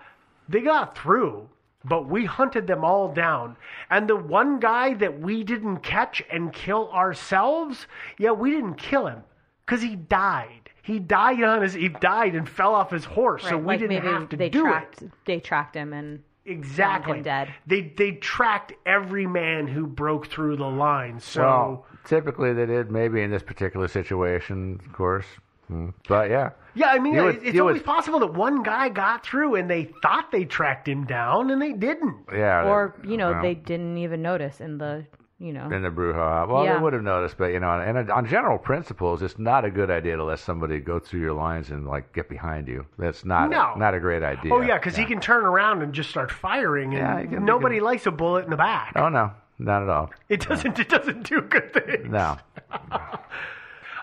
they got through, but we hunted them all down. And the one guy that we didn't catch and kill ourselves, yeah, we didn't kill him because he died. He died on his. He died and fell off his horse, so we like didn't have to they do tracked. it. They tracked him and Exactly. found him dead. They they tracked every man who broke through the line. So well, typically they did. Maybe in this particular situation, of course. Hmm. But yeah, yeah, I mean You would- it's always would- possible that one guy got through and they thought they tracked him down and they didn't. yeah. or they- you know well, they didn't even notice in the you know in the brouhaha. Well, Yeah. they would have noticed, but you know, and on general principles, it's not a good idea to let somebody go through your lines and like get behind you. That's not No. not a great idea. Oh yeah, because he can turn around and just start firing, and Yeah, can- nobody can- likes a bullet in the back. Oh no, not at all. It doesn't. It doesn't do good things. No.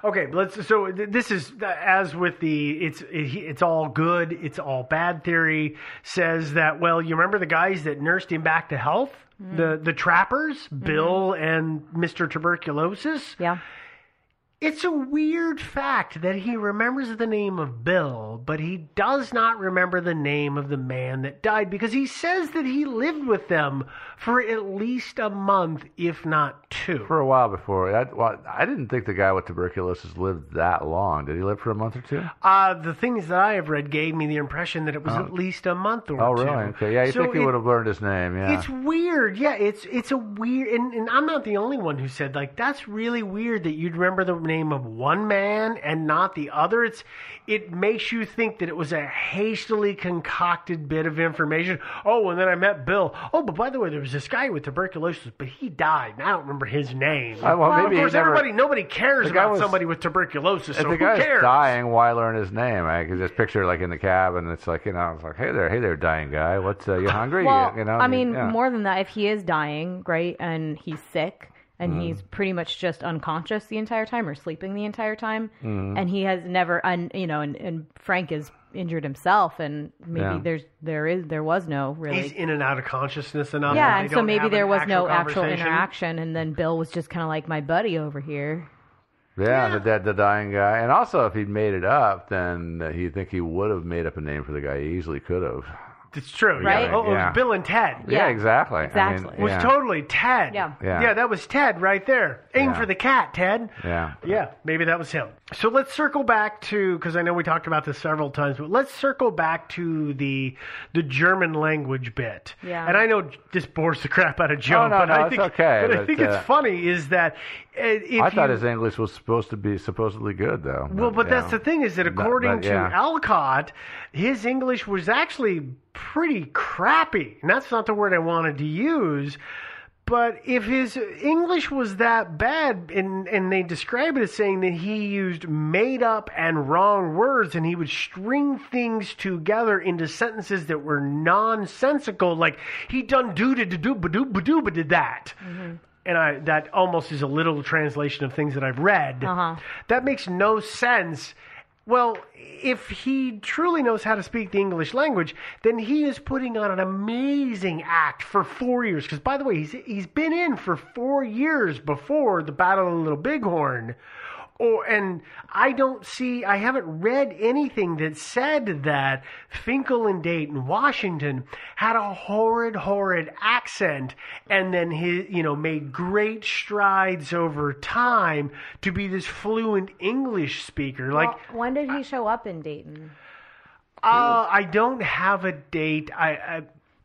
Okay, let's. So this is as with the it's it's all good, it's all bad theory says that. Well, you remember the guys that nursed him back to health, the the trappers, mm-hmm. Bill and Mister Tuberculosis. yeah It's a weird fact that he remembers the name of Bill, but he does not remember the name of the man that died because he says that he lived with them for at least a month, if not two. For a while before, I, well, I didn't think the guy with tuberculosis lived that long. Did he live for a month or two? Uh, the things that I have read gave me the impression that it was at least a month or Oh, two. really? Okay. Yeah, you So think he would have learned his name? Yeah. It's weird. Yeah, it's it's a weird, and, and I'm not the only one who said like that's really weird that you'd remember the name of one man and not the other. It's it makes you think that it was a hastily concocted bit of information. Oh, and then I met Bill. Oh, but by the way, there was this guy with tuberculosis, but he died, and I don't remember his name. Uh, well, maybe of he course, never- everybody nobody cares about was- somebody with tuberculosis. if So the who guy's cares? dying, why learn his name? I can just picture like in the cab, and it's like you know, it's like, hey there, hey there, dying guy. What's uh, you hungry? well you, you know, i mean yeah. more than that if he is dying right and he's sick and Mm. he's pretty much just unconscious the entire time or sleeping the entire time, Mm. and he has never, and you know, and, and Frank is injured himself, and maybe Yeah. there's there is there was no really. He's in and out of consciousness enough. yeah, that and so maybe there an was no actual interaction, and then Bill was just kind of like my buddy over here. Yeah, the dead, the dying guy. And also, if he'd made it up, then uh, he'd think he would have made up a name for the guy. He easily could have. It's true, Right? Yeah. Oh, it was Bill and Ted. Yeah, exactly. I mean, Exactly. It was yeah. totally Ted. Yeah. Yeah. that was Ted right there. Aim Yeah. for the cat, Ted. Yeah. Yeah, maybe that was him. So let's circle back to because I know we talked about this several times, but let's circle back to the the German language bit. Yeah. And I know this bores the crap out of Joe, Oh, no, but no, I it's think okay, but I think uh, it's funny is that uh, if I thought you, his English was supposed to be supposedly good, though. well, but yeah. that's the thing is that according but, to yeah. Alcott, his English was actually pretty crappy. And that's not the word I wanted to use. But if his English was that bad, and, and they describe it as saying that he used made up and wrong words, and he would string things together into sentences that were nonsensical, like he done do to do ba do ba do ba did that and I that almost is a literal translation of things that I've read. Uh-huh. That makes no sense. Well, if he truly knows how to speak the English language, then he is putting on an amazing act for four years. Because, by the way, he's he's been in for four years before the Battle of the Little Bighorn. Or, and I don't see, I haven't read anything that said that Finkel and Dayton, Washington, had a horrid, horrid accent and then he you know, made great strides over time to be this fluent English speaker. Like, Well, when did he show up in Dayton? uh, I don't have a date. I, I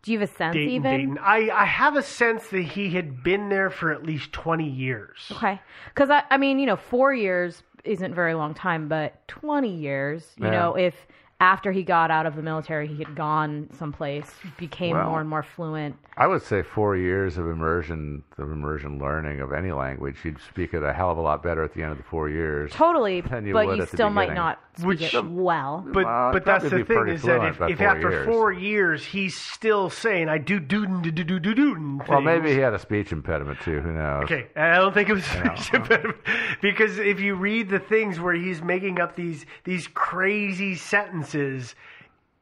Do you have a sense Dayton, even? Dayton. I, I have a sense that he had been there for at least 20 years. Okay, because I, I mean, you know, four years isn't very long time, but twenty years, you Yeah. know, if after he got out of the military, he had gone someplace, became Well- more and more fluent. I would say four years of immersion, of immersion learning of any language, you'd speak it a hell of a lot better at the end of the four years. Totally, than you but would you at the still might not speak Which- it well. But Well, but that's the thing is that if, if four after years. four years he's still saying I do do do do do do do Well, maybe he had a speech impediment too. Who knows? Okay, I don't think it was speech impediment because if you read the things where he's making up these these crazy sentences,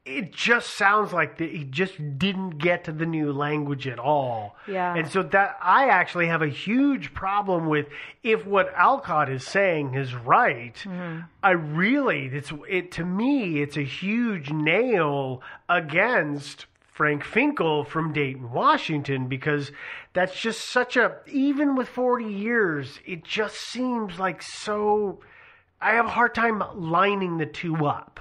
it just sounds like that he just didn't get to the new language at all. Yeah. and so that I actually have a huge problem with if what Alcott is saying is right. Mm-hmm. I really, it's it to me, it's a huge nail against Frank Finkel from Dayton, Washington, because that's just such a even with forty years, it just seems like so. I have a hard time lining the two up.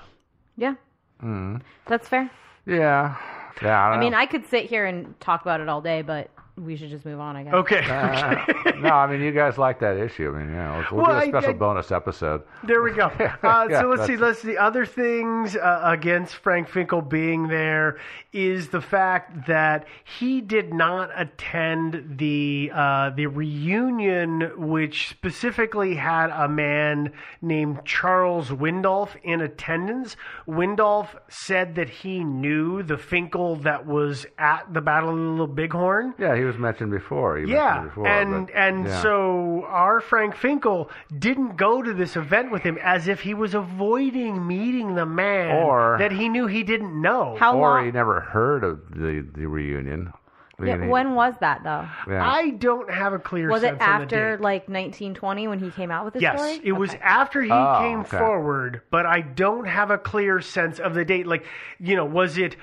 Yeah, Mm. that's fair. Yeah. Yeah. I, I mean. I could sit here and talk about it all day, but we should just move on, I guess. Okay. Uh, no, I mean, you guys like that issue. I mean, yeah, we'll, we'll Well, do a I- special I- bonus episode. There we go. Uh, Yeah, so let's see. Let's see. Other things uh, against Frank Finkel being there is the fact that he did not attend the uh, the reunion, which specifically had a man named Charles Windolph in attendance. Windolph said that he knew the Finkel that was at the Battle of the Little Bighorn. Yeah, he was mentioned before. You Yeah, mentioned before, and but- and yeah. so our Frank Finkel didn't go to this event with him as if he was avoiding meeting the man Or- that he knew he didn't know. How or long? he never heard of the the reunion. Yeah, he- when was that though? yeah. I don't have a clear Was sense it on the after date. like 1920 when he came out with the Yes, story? it was after he Oh, came okay. forward, but I don't have a clear sense of the date. Like, you know, was it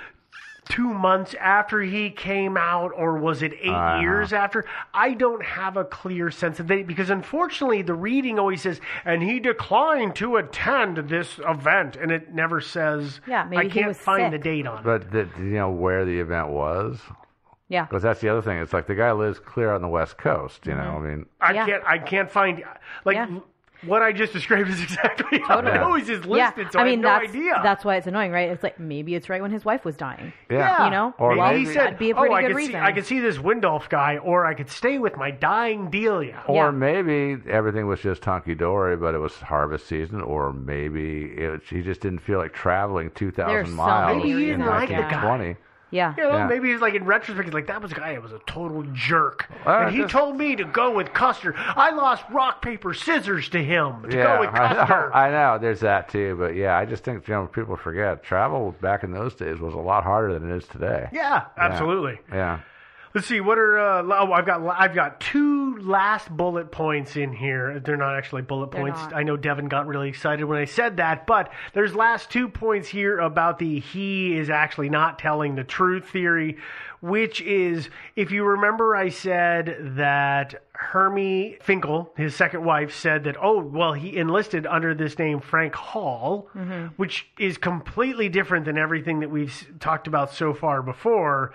two months after he came out, or was it 8 Uh-huh. years after? I don't have a clear sense of the date because, unfortunately, the reading always says, "and he declined to attend this event," and it never says. Yeah, maybe I can't was find sick. the date on it. But the, you know where the event was, Yeah. because that's the other thing. It's like the guy lives clear on the west coast. You know, Mm-hmm. I mean, I Yeah. can't. I can't find like. Yeah. What I just described is exactly how Totally. it always is yeah. listed, so I mean, have no that's idea. that's why it's annoying, right? It's like maybe it's right when his wife was dying. yeah, You know? or Maybe Well, he said, that'd be a "Oh, pretty I good could reason." see, I could see this Windolph guy, or I could stay with my dying Delia." or Yeah. maybe everything was just hunky dory, but it was harvest season, or maybe it, he just didn't feel like traveling two thousand There's so miles Maybe he in didn't like the guy. 1920. Yeah. You know, Yeah. maybe he's like in retrospect, he's like that was a guy that was a total jerk, All right, and he just- told me to go with Custer. I lost rock paper scissors to him to yeah, go with I know, Custer. I know. There's that too, but yeah, I just think you know people forget travel back in those days was a lot harder than it is today. yeah, absolutely. Yeah. Let's see what are uh, oh I've got I've got two last bullet points in here. They're not actually bullet They're points. not. I know Devin got really excited when I said that, but there's last two points here about the he is actually not telling the truth theory, which is if you remember I said that Hermie Finkel, his second wife, said that oh well he enlisted under this name Frank Hall, which is completely different than everything that we've talked about so far before.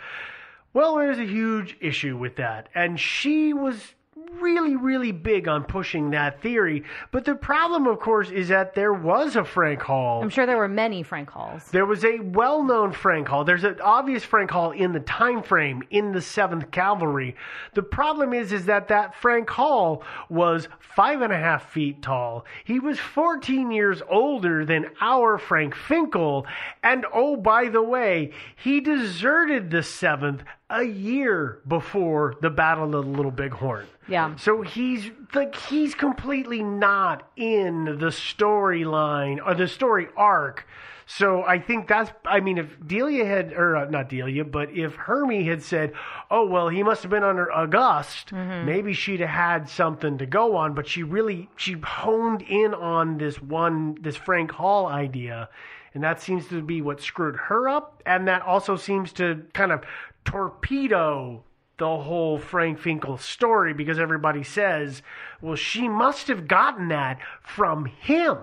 Well, there's a huge issue with that. And she was really, really big on pushing that theory. But the problem, of course, is that there was a Frank Hall. I'm sure there were many Frank Halls. There was a well-known Frank Hall. There's an obvious Frank Hall in the time frame in the Seventh Cavalry. The problem is, is that that Frank Hall was five and a half feet tall. He was 14 years older than our Frank Finkel, and oh, by the way, he deserted the Seventh a year before the Battle of the Little Bighorn. Yeah. So he's like he's completely not in the storyline or the story arc. So I think that's I mean if Delia had or uh, not Delia, but if Hermie had said, "Oh well, he must have been under August," maybe she'd have had something to go on. But she really she honed in on this one this Frank Hall idea, and that seems to be what screwed her up, and that also seems to kind of torpedo the whole Frank Finkel story because everybody says, well, she must have gotten that from him.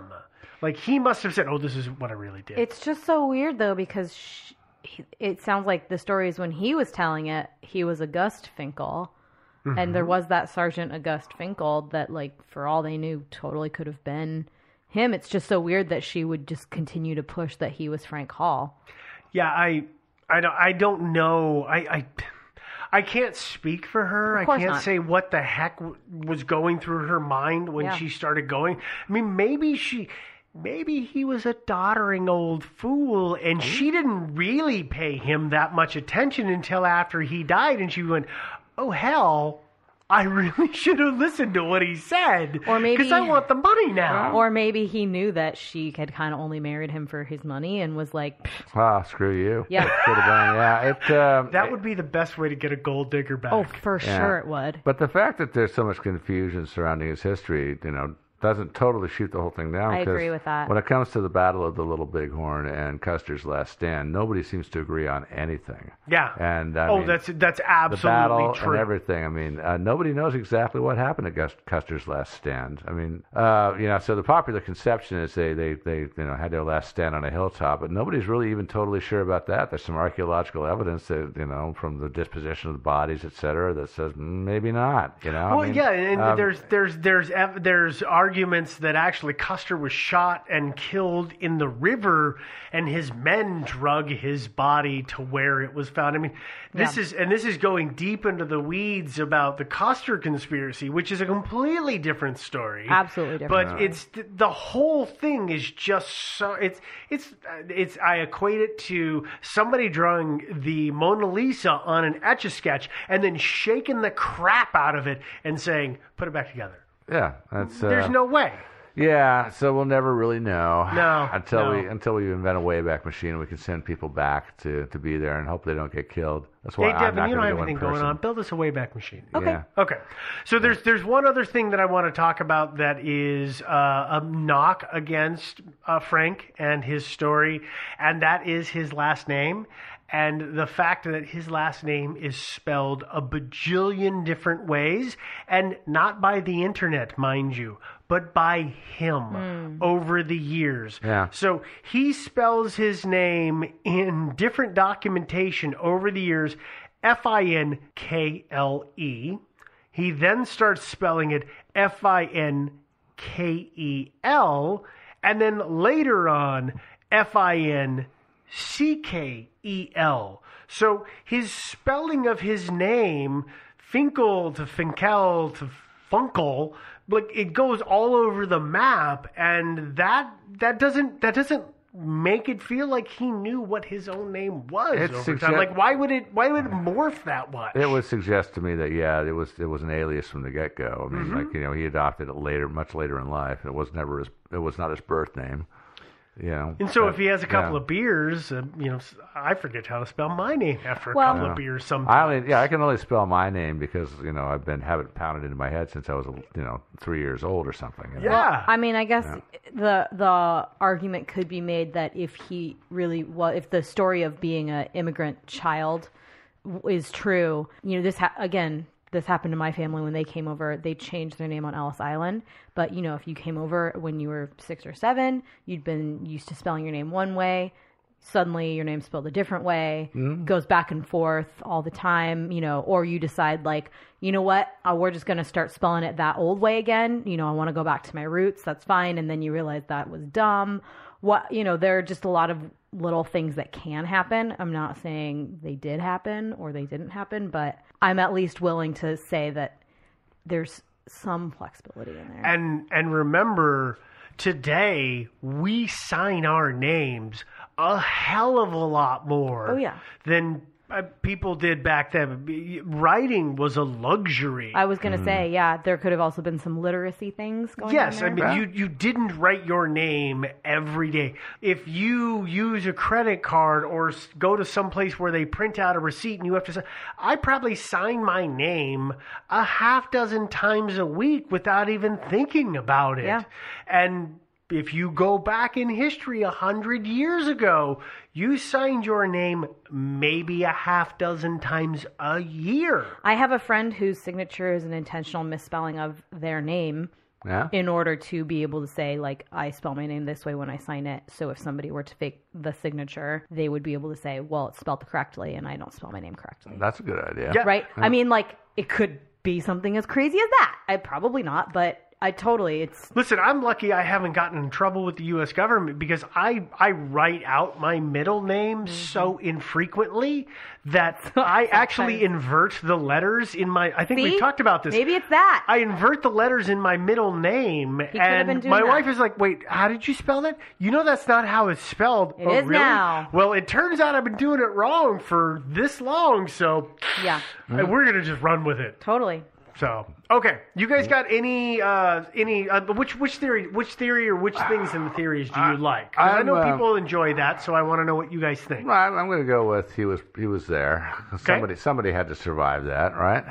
Like he must have said, "Oh, this is what I really did." It's just so weird though because sh he, it sounds like the story is when he was telling it, he was August Finkel, and mm-hmm. there was that Sergeant August Finkel that, like, for all they knew, totally could have been him. It's just so weird that she would just continue to push that he was Frank Hall. yeah, I, I don't, I don't know. I, I, I can't speak for her. I can't not. say what the heck w- was going through her mind when Yeah. she started going. I mean, maybe she. Maybe he was a doddering old fool and she didn't really pay him that much attention until after he died and she went, "Oh hell, I really should have listened to what he said." Or maybe- cuz I want the money now. Or maybe he knew that she had kind of only married him for his money and was like, "Pfft, Ah, screw you. Yeah. Been. Yeah. It. Um, that would be the best way to get a gold digger back. "Oh, for Yeah. sure it would." But the fact that there's so much confusion surrounding his history, you know, doesn't totally shoot the whole thing down. I agree with that. When it comes to the Battle of the Little Bighorn and Custer's Last Stand, nobody seems to agree on anything. Yeah. And I oh, mean, that's that's the absolutely battle true. and everything. I mean, uh, nobody knows exactly what happened at Gus- Custer's last stand. I mean, uh, you know, so the popular conception is they, they, they, you know, had their last stand on a hilltop, but nobody's really even totally sure about that. There's some archaeological evidence that, you know, from the disposition of the bodies, et cetera, that says mm, maybe not. You know, I Well, mean, yeah, and um, there's there's there's ev- there's arguments that actually Custer was shot and killed in the river, and his men drug his body to where it was found. I mean, this is and this is going deep into the weeds about the Custer conspiracy, which is a completely different story. Absolutely different. But it's the whole thing is just so it's it's it's I equate it to somebody drawing the Mona Lisa on an etch a sketch and then shaking the crap out of it and saying put it back together. Yeah, that's uh, There's no way. Yeah, so we'll never really know. No, until we until we invent a wayback machine, we can send people back to, to be there and hope they don't get killed. That's why Hey I'm Devin, not you don't going have to go in anything going on. Build us a wayback machine. Yeah. Okay. So there's there's one other thing that I want to talk about that is uh, a knock against uh, Frank and his story, and that is his last name. And the fact that his last name is spelled a bajillion different ways, and not by the internet, mind you, but by him hmm. over the years. Yeah. So he spells his name in different documentation over the years F I N K L E. He then starts spelling it F I N K E L. And then later on, F I N C K E L. So his spelling of his name, Finkel to Finkel to Funkel, like it goes all over the map, and that that doesn't that doesn't make it feel like he knew what his own name was It over suggest- time. Like, why would it? Why would it morph that much? It would suggest to me that yeah, it was it was an alias from the get go. I mean, Mhm. like you know, he adopted it later, much later in life. It was never his. It was not his birth name. You know. And so, but, if he has a couple yeah. of beers, uh, you know, I forget how to spell my name after a Well- couple Yeah. of beers. Sometimes. I only, yeah, I can only spell my name because you know I've been having it pounded into my head since I was you know three years old or something. you know? yeah. I mean, I guess Yeah. the the argument could be made that if he really was, if the story of being an immigrant child is true, you know, this ha- again, this happened to my family when they came over. They changed their name on Ellis Island, but you know, if you came over when you were six or seven, you'd been used to spelling your name one way. Suddenly, your name's spelled a different way. Goes back and forth all the time, you know. Or you decide, like, you know what, uh, we're just gonna start spelling it that old way again. You know, I want to go back to my roots. That's fine. And then you realize that was dumb. What you know, there are just a lot of little things that can happen. I'm not saying they did happen or they didn't happen, but I'm at least willing to say that there's some flexibility in there. And and remember, today we sign our names a hell of a lot more. Oh, yeah. Than Uh, people did back then. Writing was a luxury. I was gonna hmm. say, yeah, there could have also been some literacy things going Yes, on. Yes, I there. mean you you didn't write your name every day. If you use a credit card or go to some place where they print out a receipt and you have to say, I probably sign my name a half dozen times a week without even thinking about it. Yeah. And if you go back in history a hundred years ago, you signed your name maybe a half dozen times a year. I have a friend whose signature is an intentional misspelling of their name Yeah. in order to be able to say like I spell my name this way when I sign it. So if somebody were to fake the signature, they would be able to say, "Well, it's spelled correctly and I don't spell my name correctly." That's a good idea. Yeah. Right? I mean like it could be something as crazy as that. I probably not, but I totally it's Listen, I'm lucky I haven't gotten in trouble with the U.S. government because I I write out my middle name Mm-hmm. so infrequently that I actually invert the letters in my. I think we See? talked about this. maybe it's that. I invert the letters in my middle name, have and been doing my that. wife is like, "Wait, how did you spell that? You know that's not how it's spelled." It oh, is really? now. Well, it turns out I've been doing it wrong for this long, so yeah. we're gonna just run with it. Totally. So okay, you guys got any uh, any uh, which which theory which theory or which things in the theories do you like? 'Cause I I'm, know uh, people enjoy that, so I want to know what you guys think. Well, I'm, I'm going to go with he was he was there. Somebody somebody had to survive that, right?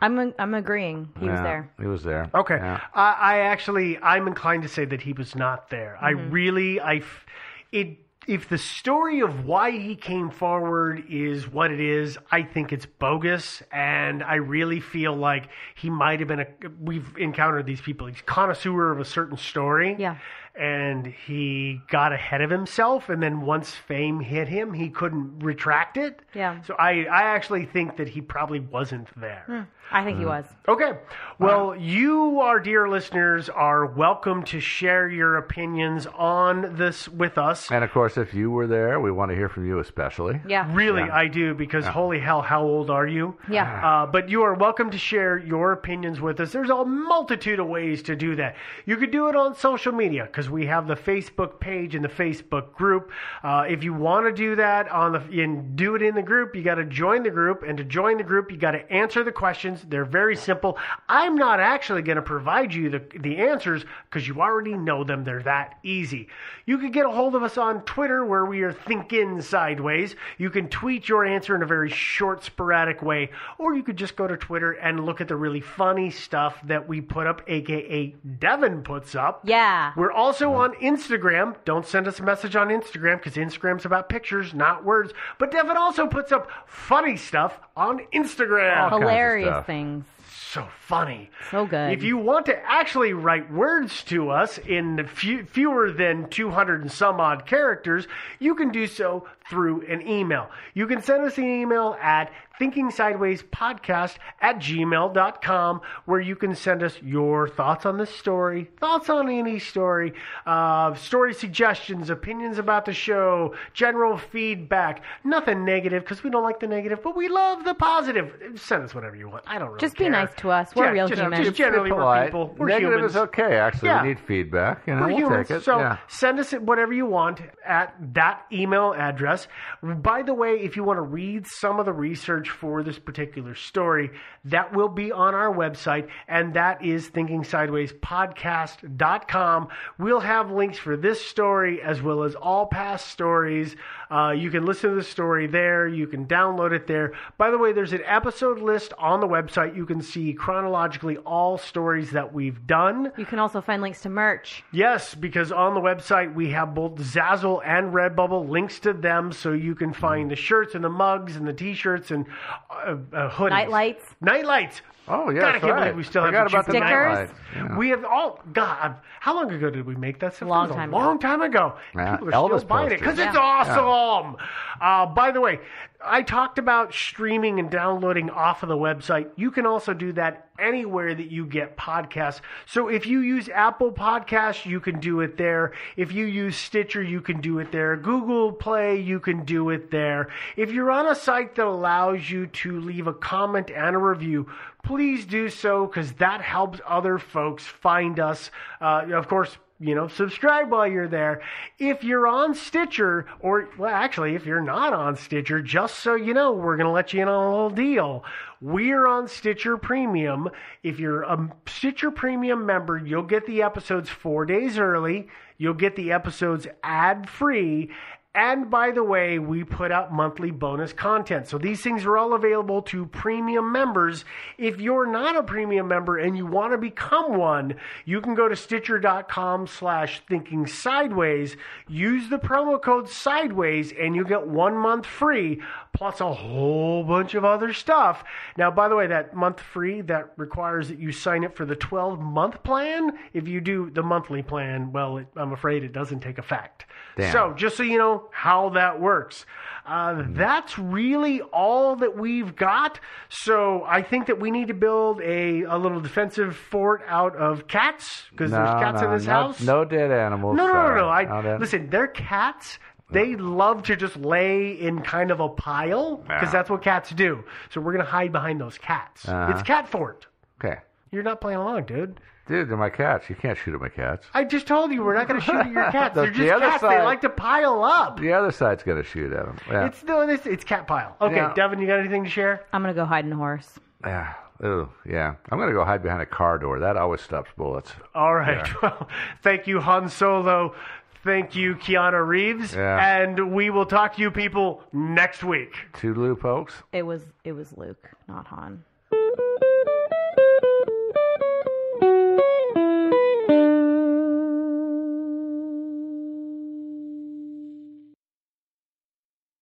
I'm I'm agreeing. He was Yeah, there. He was there. Okay, Yeah. I, I actually I'm inclined to say that he was not there. I really I f- it. If the story of why he came forward is what it is, I think it's bogus, and I really feel like he might have been a. We've encountered these people. He's connoisseur of a certain story. Yeah. And he got ahead of himself and then once fame hit him he couldn't retract it Yeah. so i i actually think that he probably wasn't there hmm. I think he hmm. was. Okay. Well, you, our dear listeners, are welcome to share your opinions on this with us. And of course, if you were there, we want to hear from you especially. Yeah. Really, Yeah. I do, because holy hell, how old are you? Yeah. Ah. Uh, but you are welcome to share your opinions with us. There's a multitude of ways to do that. You could do it on social media because we have the Facebook page and the Facebook group. Uh, if you want to do that on the and do it in the group, you got to join the group, and to join the group, you got to answer the questions. They're very simple. I'm not actually going to provide you the the answers because you already know them. They're that easy. You can get a hold of us on Twitter where we are thinking sideways. You can tweet your answer in a very short, sporadic way, or you could just go to Twitter and look at the really funny stuff that we put up, aka Devin puts up. Yeah. We're also on Instagram. Don't send us a message on Instagram because Instagram's about pictures, not words. But Devin also puts up funny stuff on Instagram. kinds of Hilarious stuff. things. So funny. So good. If you want to actually write words to us in few, fewer than 200 and some odd characters, you can do so through an email. You can send us an email at Thinking Sideways Podcast at gmail.com, where you can send us your thoughts on this story, thoughts on any story, uh, story suggestions, opinions about the show, general feedback. Nothing negative because we don't like the negative, but we love the positive. Send us whatever you want. I don't really Just be nice to us. We're Yeah, real just, humans. Just generally, we're polite. people. We're Negative humans. is okay. Actually, Yeah. we need feedback. You know, We're we'll humans. take it. So yeah. send us whatever you want at that email address. By the way, if you want to read some of the research for this particular story, that will be on our website, and that is thinkingsidewayspodcast.com. We'll have links for this story as well as all past stories. Uh, you can listen to the story there. You can download it there. By the way, there's an episode list on the website. You can see chronologically all stories that we've done. You can also find links to merch. Yes, because on the website we have both Zazzle and Redbubble links to them, so you can find the shirts and the mugs and the T-shirts and uh, uh, hoodies. Night lights. Night lights. Oh, yeah, God, I that's can't right. believe we still Forgot have the about the cheap Stickers? nightlights. Yeah. We have all God. How long ago did we make that stuff? Long time a ago. long time ago. Yeah, People are Elvis still buying it because posters. it's awesome. Uh, by the way, I talked about streaming and downloading off of the website. You can also do that anywhere that you get podcasts. So if you use Apple Podcasts, you can do it there. If you use Stitcher, you can do it there. Google Play, you can do it there. If you're on a site that allows you to leave a comment and a review, please do so because that helps other folks find us. Uh, of course, you know, subscribe while you're there. If you're on Stitcher, or, well, actually, if you're not on Stitcher, just so you know, we're going to let you in on a little deal. We're on Stitcher Premium. If you're a Stitcher Premium member, you'll get the episodes four days early. You'll get the episodes ad free. And by the way, we put out monthly bonus content. So these things are all available to premium members. If you're not a premium member and you want to become one, you can go to stitcher.com slash thinking sideways, use the promo code sideways, and you get one month free, plus a whole bunch of other stuff. Now, by the way, that month free, that requires that you sign up for the 12 month plan. If you do the monthly plan, well, it, I'm afraid it doesn't take effect. Damn. So, just so you know how that works. Uh, that's really all that we've got. So I think that we need to build a, a little defensive fort out of cats because there's cats no, in this no, house. No dead animals. no, no, no, no. I, listen, they're cats. They love to just lay in kind of a pile because that's what cats do. So we're gonna hide behind those cats. Uh-huh. It's cat fort. Okay. You're not playing along, dude. Dude, they're my cats. You can't shoot at my cats. I just told you we're not going to shoot at your cats. The- They're just the other cats. They like to pile up. The other side's going to shoot at them. Yeah. It's no, it's, it's cat pile. Okay, Yeah. Devin, you got anything to share? I'm gonna go hide in a horse. yeah. Ooh, yeah. I'm going to go hide behind a car door. That always stops bullets. All right. Well, thank you, Han Solo. Thank you, Keanu Reeves. Yeah. And we will talk to you people next week. To Toodaloo, folks. It was it was Luke, not Han.